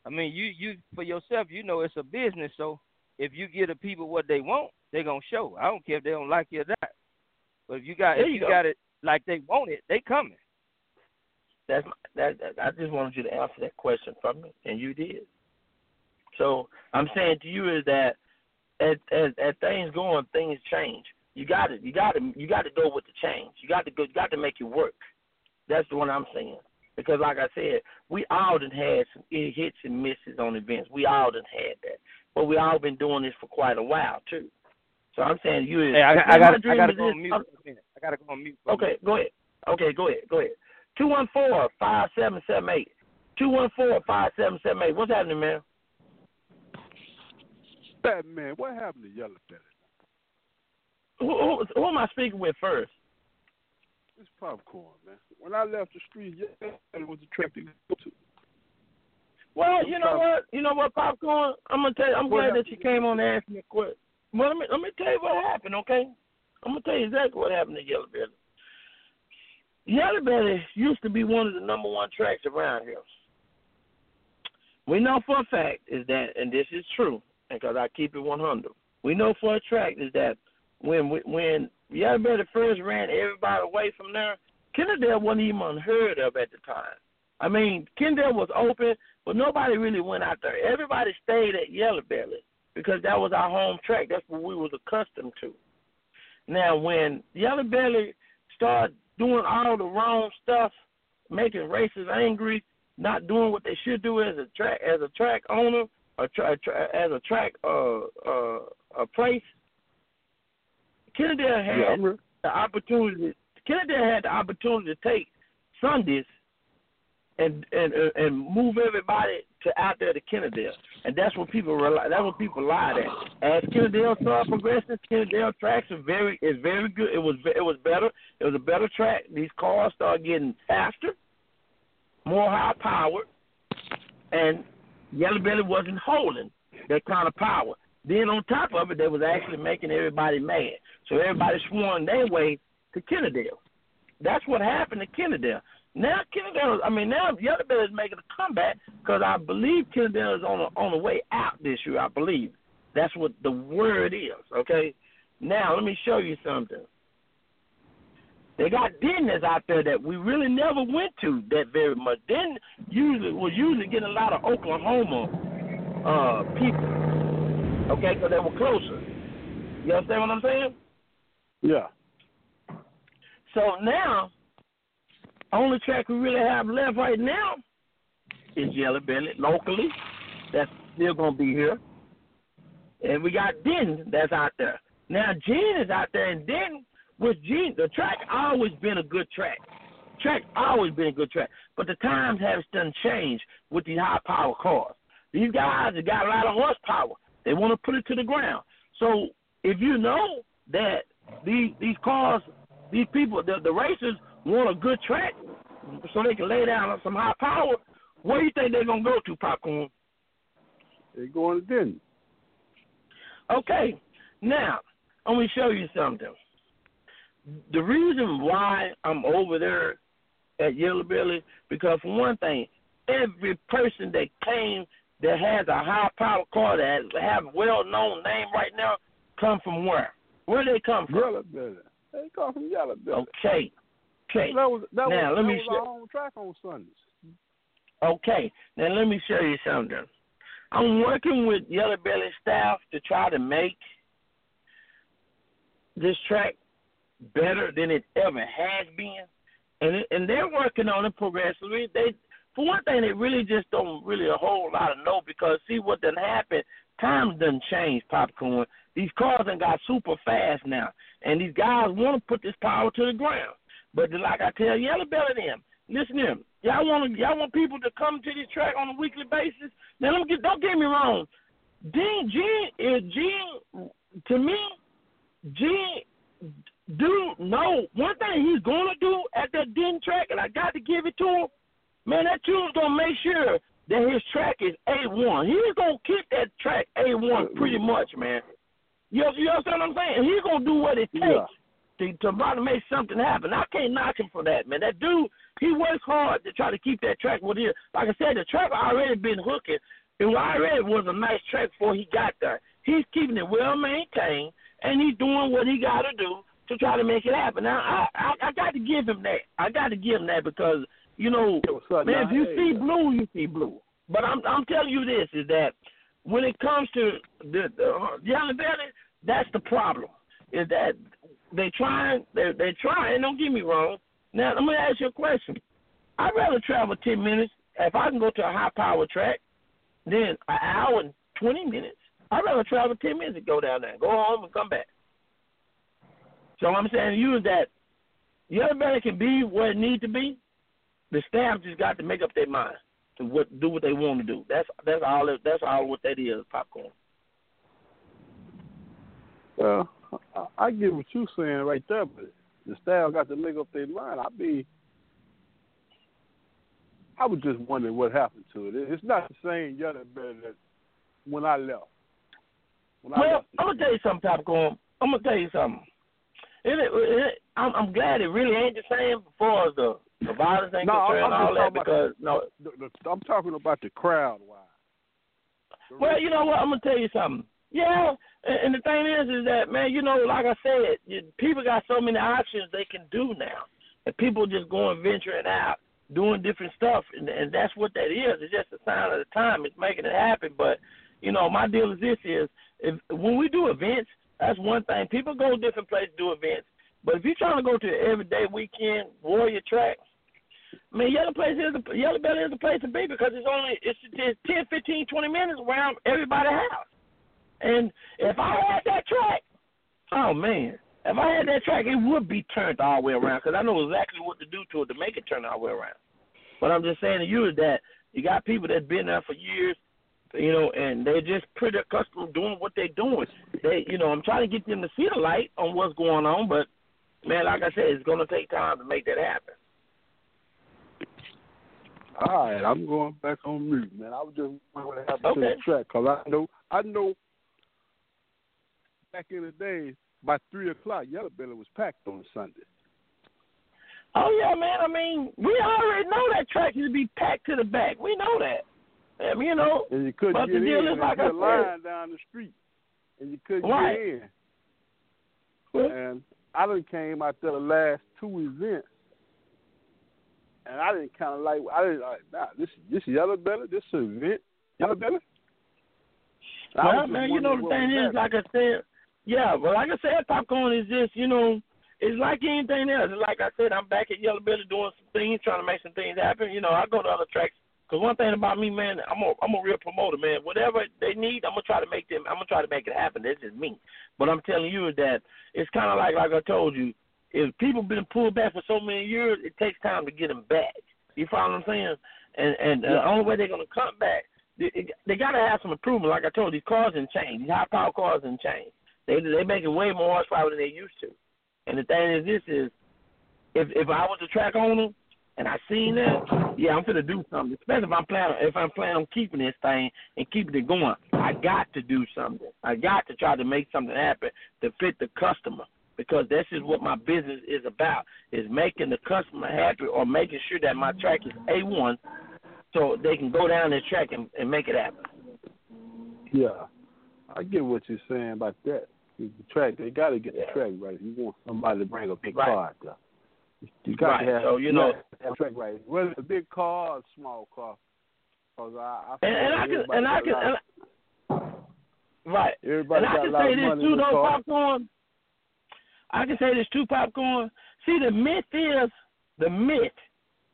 [SPEAKER 5] I mean, you you for yourself, you know it's a business. So if you give the people what they want, they gonna show. I don't care if they don't like you or not. But if you got
[SPEAKER 2] There
[SPEAKER 5] if
[SPEAKER 2] you go.
[SPEAKER 5] got it like they want it, they coming.
[SPEAKER 2] That's that, that. I just wanted you to answer that question for me, and you did. So I'm saying to you is that as as, as things go on, things change. You got to you got to you got to go with the change. You got to go. You got to make it work. That's the one I'm saying. Because like I said, we all done had some hits and misses on events. We all done had that, but we all been doing this for quite a while too. So I'm saying you is.
[SPEAKER 5] Hey, I, I
[SPEAKER 2] my
[SPEAKER 5] got I got to
[SPEAKER 2] is
[SPEAKER 5] go
[SPEAKER 2] this-
[SPEAKER 5] on mute for a minute. I got to go on mute.
[SPEAKER 2] Okay,
[SPEAKER 5] minute.
[SPEAKER 2] go ahead. Okay, go ahead. Go ahead. Two one four five seven seven eight. Two one four five seven seven eight. What's happening, man?
[SPEAKER 6] Batman, what happened to Yellow Belly?
[SPEAKER 2] Who, who, who am I speaking with first?
[SPEAKER 6] It's popcorn, man. When I left the street, Yellow Belly was the track to go to.
[SPEAKER 2] Well, you know what? You know what, popcorn. I'm gonna tell you. I'm glad that you came on and asked me a question. Well, let me let me tell you what happened. Okay, I'm gonna tell you exactly what happened to Yellow Belly. Yellow Belly used to be one of the number one tracks around here. We know for a fact is that, and this is true, because I keep it 100. We know for a fact is that when when Belly first ran everybody away from there, Kennedale wasn't even unheard of at the time. I mean, Kennedale was open, but nobody really went out there. Everybody stayed at Yellow Belly because that was our home track. That's what we was accustomed to. Now, when Yellow Belly started doing all the wrong stuff, making racists angry, not doing what they should do as a track as a track owner, a tra- tra- as a track uh uh a place. Kennedale had
[SPEAKER 6] Yeah,
[SPEAKER 2] the opportunity. Kennedale had the opportunity to take Sundays and and uh, and move everybody to out there to Kennedale, and that's what people rely. That's what people lied at. As Kennedale started progressing, Kennedale tracks are very is very good. It was it was better. It was a better track. These cars started getting faster, more high powered, and Yellow Belly wasn't holding that kind of power. Then on top of it, they was actually making everybody mad. So everybody swung their way to Kennedale. That's what happened to Kennedale. Now Kennedale, I mean now Yellow Belly is making a comeback because I believe Kennedale is on the, on the way out this year. I believe that's what the word is. Okay. Now let me show you something. They got Denton out there that we really never went to that very much. Denton usually was usually getting a lot of Oklahoma uh, people. Okay, because they were closer. You understand what I'm saying?
[SPEAKER 6] yeah.
[SPEAKER 2] So now, only track we really have left right now is Yellow Belly locally. That's still gonna be here, and we got Denton that's out there. Now Gene is out there, and Denton with Gene, the track always been a good track. Track always been a good track, but the times have done changed with these high power cars. These guys have got a lot of horsepower. They want to put it to the ground. So if you know that these these cars, these people, the, the racers want a good track, so they can lay down some high power. Where do you think they're gonna go to, popcorn?
[SPEAKER 6] They're going to Denton.
[SPEAKER 2] Okay, now I'm gonna show you something. The reason why I'm over there at Yellow Belly because for one thing, every person that came that has a high power car that have a well known name right now come from where? Where they come from?
[SPEAKER 6] Yellow Belly. They come from Yellow Belly.
[SPEAKER 2] Okay. Okay.
[SPEAKER 6] That was that
[SPEAKER 2] Now,
[SPEAKER 6] was,
[SPEAKER 2] let
[SPEAKER 6] that
[SPEAKER 2] me
[SPEAKER 6] was
[SPEAKER 2] show-
[SPEAKER 6] our own track on Sundays.
[SPEAKER 2] Okay. Now let me show you something. I'm working with Yellow Belly staff to try to make this track better than it ever has been, and and they're working on it progressively. They, for one thing, they really just don't really a whole lot of know because see what done happened. Times done changed, popcorn. These cars done got super fast now, and these guys want to put this power to the ground. But like I tell Yellow Belly them, listen to them. Y'all want y'all want people to come to this track on a weekly basis. Now me get don't get me wrong. Gene Gene is Gene to me, Gene do know one thing he's gonna do at that Den track and I got to give it to him. Man, that tune's gonna make sure that his track is A one. He's gonna keep that track A one pretty much, man. You you understand what I'm saying? He's gonna do what it takes
[SPEAKER 6] Yeah.
[SPEAKER 2] to to try to make something happen. I can't knock him for that, man. That dude, he works hard to try to keep that track what it is. Like I said, the track already been hooking. It already was a nice track before he got there. He's keeping it well maintained, and he's doing what he got to do to try to make it happen. Now, I, I I got to give him that. I got to give him that because you know,
[SPEAKER 6] up,
[SPEAKER 2] man, if you
[SPEAKER 6] Hey,
[SPEAKER 2] see
[SPEAKER 6] uh,
[SPEAKER 2] blue, you see blue. But I'm I'm telling you this is that when it comes to the, the uh, yellow belly, that's the problem. Is that they trying they they trying. Don't get me wrong. Now let me ask you a question. I'd rather travel ten minutes if I can go to a high power track than an hour and twenty minutes. I'd rather travel ten minutes and go down there, go home and come back. So I'm saying to you is that the yellow belly can be where it need to be. The staff just got to make up their mind to what do what they want to do. That's that's all. That's all what that is. Popcorn.
[SPEAKER 6] Well, I, I get what you're saying right there, but the staff got to make up their mind. I be, I was just wondering what happened to it. It- It's not the same Yellow Belly that when I left. When I
[SPEAKER 2] Well,
[SPEAKER 6] left,
[SPEAKER 2] I'm gonna tell you something, Popcorn. I'm gonna tell you something. It, it, it, I'm, I'm glad it really ain't the same as far as the, the violence ain't
[SPEAKER 6] No,
[SPEAKER 2] concerned all that
[SPEAKER 6] talking about
[SPEAKER 2] no.
[SPEAKER 6] the, the, I'm talking about the crowd wise.
[SPEAKER 2] Well, you know what? I'm gonna tell you something. Yeah, and, and the thing is, is that man, you know, like I said, you, people got so many options they can do now, and people just going venturing out, doing different stuff, and, and that's what that is. It's just a sign of the time. It's making it happen. But you know, my deal is this: is if when we do events, that's one thing. People go different places to do events, but if you're trying to go to an everyday weekend warrior track, I mean, Yellow Place is the Yellow Belly is the place to be because it's only it's just 10, 15, 20 minutes around everybody's house. And if I had that track, oh man, if I had that track, it would be turned all the way around because I know exactly what to do to it to make it turn all the way around. But I'm just saying to you is that you got people that's been there for years, you know, and they're just pretty accustomed to doing what they're doing. They, you know, I'm trying to get them to see the light on what's going on, but man, like I said, it's to take time to make that happen.
[SPEAKER 6] All right, I'm going back on mute, man. I was just wondering what happened
[SPEAKER 2] Okay.
[SPEAKER 6] to the track because I know, I know. Back in the day, by three o'clock, Yellow Belly was packed on Sunday.
[SPEAKER 2] Oh yeah, man. I mean, we already know that track is to be packed to the back. We know that. I mean, you know,
[SPEAKER 6] and you couldn't
[SPEAKER 2] But
[SPEAKER 6] get
[SPEAKER 2] the
[SPEAKER 6] in.
[SPEAKER 2] deal is
[SPEAKER 6] and
[SPEAKER 2] like I
[SPEAKER 6] a line down the street, and you couldn't
[SPEAKER 2] Right.
[SPEAKER 6] get in.
[SPEAKER 2] Well,
[SPEAKER 6] And I done came out there the last two events, and I didn't kind of like. I didn't like. Nah, this this Yellow Belly, this event, Yellow Belly.
[SPEAKER 2] Well man, you know the thing is, like I said, yeah, but like I said, popcorn is just, you know, it's like anything else. Like I said, I'm back at Yellow Belly doing some things, trying to make some things happen. You know, I go to other tracks. Cause one thing about me, man, I'm a I'm a real promoter, man. Whatever they need, I'm gonna try to make them. I'm gonna try to make it happen. That's just me. But I'm telling you that it's kind of like like I told you. If people been pulled back for so many years, it takes time to get them back. You follow what I'm saying? And and the
[SPEAKER 6] Yeah.
[SPEAKER 2] only way they're gonna come back, they, they got to have some improvement. Like I told you, these cars didn't change. These high power cars didn't change. They they making way more horsepower than they used to. And the thing is, this is if if I was a track owner and I seen that, yeah, I'm gonna do something. Especially if I'm planning if I'm planning on keeping this thing and keeping it going. I got to do something. I got to try to make something happen to fit the customer because this is what my business is about: is making the customer happy or making sure that my track is a one, so they can go down the track and, and make it happen.
[SPEAKER 6] Yeah, I get what you're saying about that. The track, they got to get
[SPEAKER 2] Yeah.
[SPEAKER 6] the track right. You want somebody to bring a big
[SPEAKER 2] Right.
[SPEAKER 6] car out there. You got
[SPEAKER 2] Right,
[SPEAKER 6] to have,
[SPEAKER 2] so, you know-
[SPEAKER 6] have track right. Whether it's a big car or a small car. Cause I, I
[SPEAKER 2] And, and I can and I can and I, right.
[SPEAKER 6] everybody
[SPEAKER 2] and I
[SPEAKER 6] got a
[SPEAKER 2] can
[SPEAKER 6] lot
[SPEAKER 2] say
[SPEAKER 6] of
[SPEAKER 2] this
[SPEAKER 6] money
[SPEAKER 2] too, though, popcorn. I can say this too, popcorn. See, the myth is the myth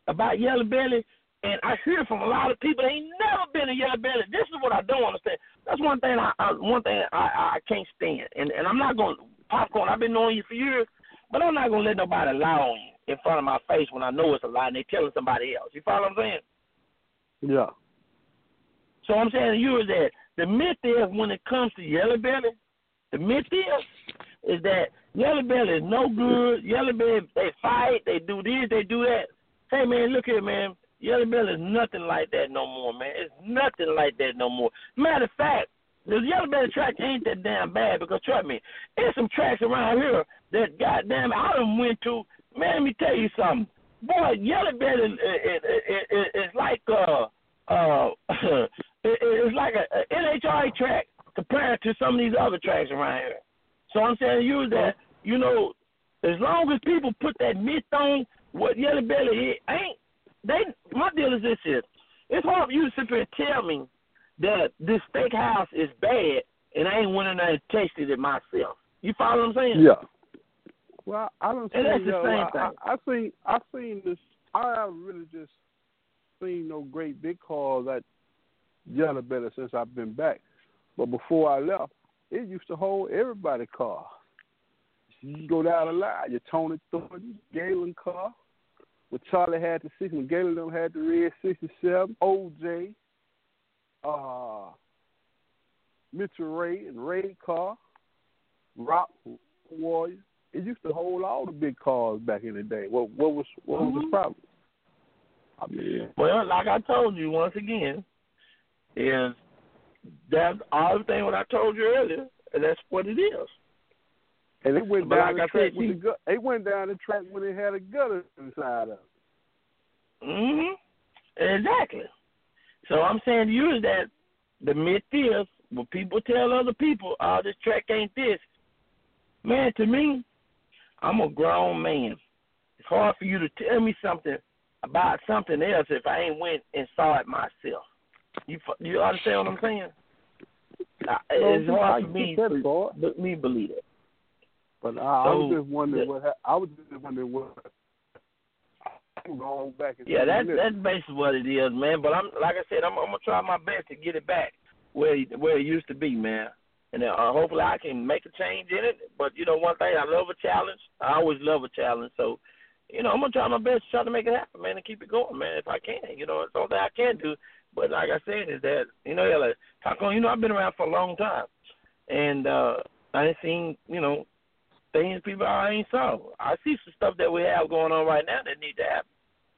[SPEAKER 2] about Yellow Belly, and I hear from a lot of people that ain't never been to Yellow Belly. This is what I don't understand. That's one thing I, I one thing I, I can't stand, and and I'm not going to popcorn. I've been knowing you for years, but I'm not gonna let nobody lie on you in front of my face when I know it's a lie and they telling somebody else. You follow what I'm saying?
[SPEAKER 6] Yeah.
[SPEAKER 2] So I'm saying to you is that the myth is when it comes to Yellow Belly, the myth is is that Yellow Belly is no good. Yellow Belly they fight, they do this, they do that. Hey man, look here, man. Yellow Belly is nothing like that no more, man. It's nothing like that no more. Matter of fact, the Yellow Belly track ain't that damn bad because trust me, there's some tracks around here that goddamn I done went to. Man, let me tell you something. Boy, Yellow Belly is, is, is, is like uh uh it, it's like a, a NHRA track compared to some of these other tracks around here. So I'm saying to you that you know, as long as people put that myth on what Yellow Belly is, ain't they? My deal is this: is it's hard for you to sit here and tell me that this steakhouse is bad, and I ain't went in there and tasted it myself. You follow what I'm saying?
[SPEAKER 6] Yeah. Well, I don't see.
[SPEAKER 2] And that's the
[SPEAKER 6] yo,
[SPEAKER 2] same
[SPEAKER 6] I,
[SPEAKER 2] thing.
[SPEAKER 6] I, I seen. I seen this. I haven't really just seen no great big cars at Yellow Belly since I've been back. But before I left, it used to hold everybody car. You go down the line, your Tony Thornton, Galen car. When Charlie had the six, when Galen them had the red sixty seven, OJ, uh Mitchell Ray and Ray car, Rock Warrior. It used to hold all the big cars back in the day. What what was what was the
[SPEAKER 2] Mhm.
[SPEAKER 6] problem? I mean,
[SPEAKER 2] Well, like I told you once again, is that's all the thing what I told you earlier, and that's what it is.
[SPEAKER 6] and it went
[SPEAKER 2] But
[SPEAKER 6] down
[SPEAKER 2] like
[SPEAKER 6] the track
[SPEAKER 2] said,
[SPEAKER 6] with
[SPEAKER 2] see-
[SPEAKER 6] the gut. It went down the track when it had a gutter inside of it.
[SPEAKER 2] hmm Exactly. So I'm saying to you is that the myth is when people tell other people, "Oh, this track ain't this." Man, to me, I'm a grown man. It's hard for you to tell me something about something else if I ain't went and saw it myself. You you understand what I'm saying? Uh, It's
[SPEAKER 6] No, I
[SPEAKER 2] hard for
[SPEAKER 6] get
[SPEAKER 2] me
[SPEAKER 6] that
[SPEAKER 2] to but me believe it.
[SPEAKER 6] But I, I was just wondering
[SPEAKER 2] the-
[SPEAKER 6] what ha- I was just wondering what I'm going back. And
[SPEAKER 2] Yeah, that's
[SPEAKER 6] that's
[SPEAKER 2] basically what it is, man. But I'm like I said, I'm, I'm gonna try my best to get it back where where it used to be, man. And uh, hopefully I can make a change in it. But you know, one thing I love a challenge. I always love a challenge. So, you know, I'm gonna try my best to try to make it happen, man, and keep it going, man, if I can. You know, it's all that I can do. But like I said, is that you know, yeah, like, talk on. You know, I've been around for a long time, and uh I ain't seen you know things people I ain't saw. I see some stuff that we have going on right now that need to happen.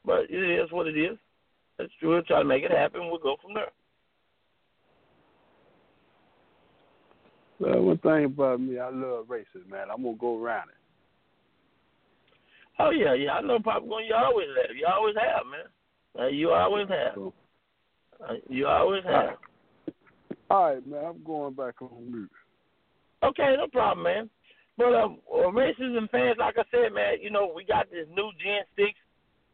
[SPEAKER 2] But it is what it is. That's true. We'll try to make it happen. We'll go from there.
[SPEAKER 6] uh, one thing about me. I love racing, man. I'm gonna go around it.
[SPEAKER 2] Oh yeah, yeah. I know Papa Gun. You always have. You always have, man. Uh, you always have. Uh, you always have.
[SPEAKER 6] all right, man. I'm going back on mute.
[SPEAKER 2] Okay, no problem, man. But um, uh, racism fans, like I said, man, you know we got this new Gen Six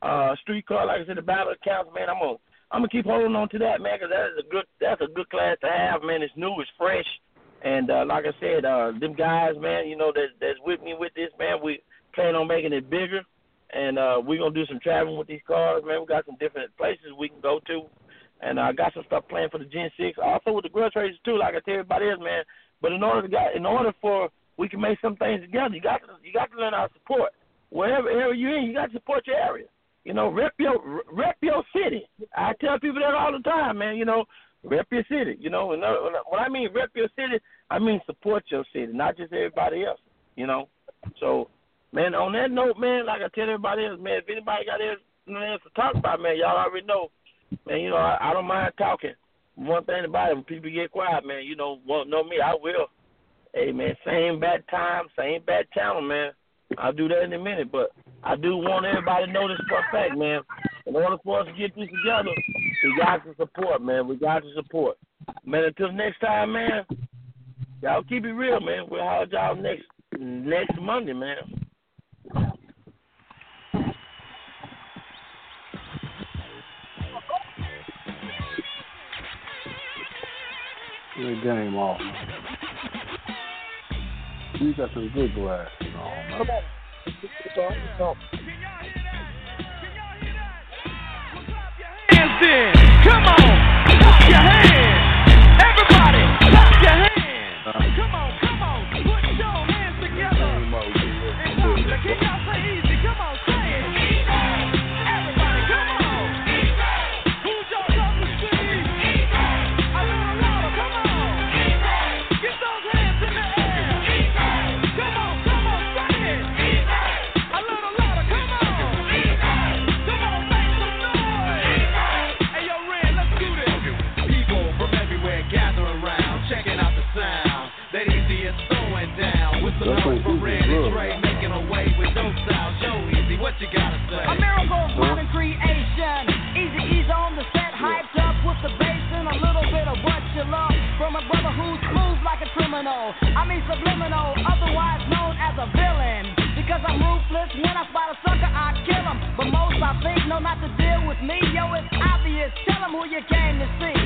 [SPEAKER 2] uh streetcar. Like I said, the battle of counts, man. I'm gonna I'm gonna keep holding on to that, man, because that is a good that's a good class to have, man. It's new, it's fresh, and uh, like I said, uh, them guys, man, you know that that's with me with this, man. We plan on making it bigger, and uh, we're gonna do some traveling with these cars, man. We got some different places we can go to, and I uh, got some stuff planned for the Gen Six, also with the grudge races too, like I tell everybody else, man. But in order to get, in order for we can make some things together, you got to you got to learn how to support wherever area you're in. You got to support your area. You know, rep your rep your city. I tell people that all the time, man. You know, rep your city. You know, and when I mean rep your city, I mean support your city, not just everybody else. You know, so man. On that note, man, like I tell everybody else, man, if anybody got anything else to talk about, man, y'all already know, man. You know, I, I don't mind talking. One thing about it, when people get quiet, man, you know, won't know me, I will. Hey, man, same bad time, same bad channel, man. I'll do that in a minute, but I do want everybody to know this for a fact, man. In order for us to get this together, we got to support, man. We got to support. Man, until next time, man, y'all keep it real, man. We'll hold y'all next next Monday, man.
[SPEAKER 6] The game off. You got some good glasses on, man.
[SPEAKER 7] hands in. Come on, clap your hands. Everybody, clap your hands. Uh, come on, come on, put your hands together.
[SPEAKER 6] Game off,
[SPEAKER 7] And popular, can y'all say easy?
[SPEAKER 6] That's
[SPEAKER 8] love
[SPEAKER 6] like
[SPEAKER 8] for
[SPEAKER 6] Easy
[SPEAKER 8] Red and making a way with no style. Show easy, what you gotta say?
[SPEAKER 7] A miracle of modern creation. Easy ease on the set, hyped up with the bass and a little bit of what you love. From a brother who's smooth like a criminal. I mean subliminal, otherwise known as a villain. Because I'm ruthless, when I spot a sucker, I kill him. But most I think know not to deal with me. Yo, it's obvious. Tell Tell 'em who you came to see.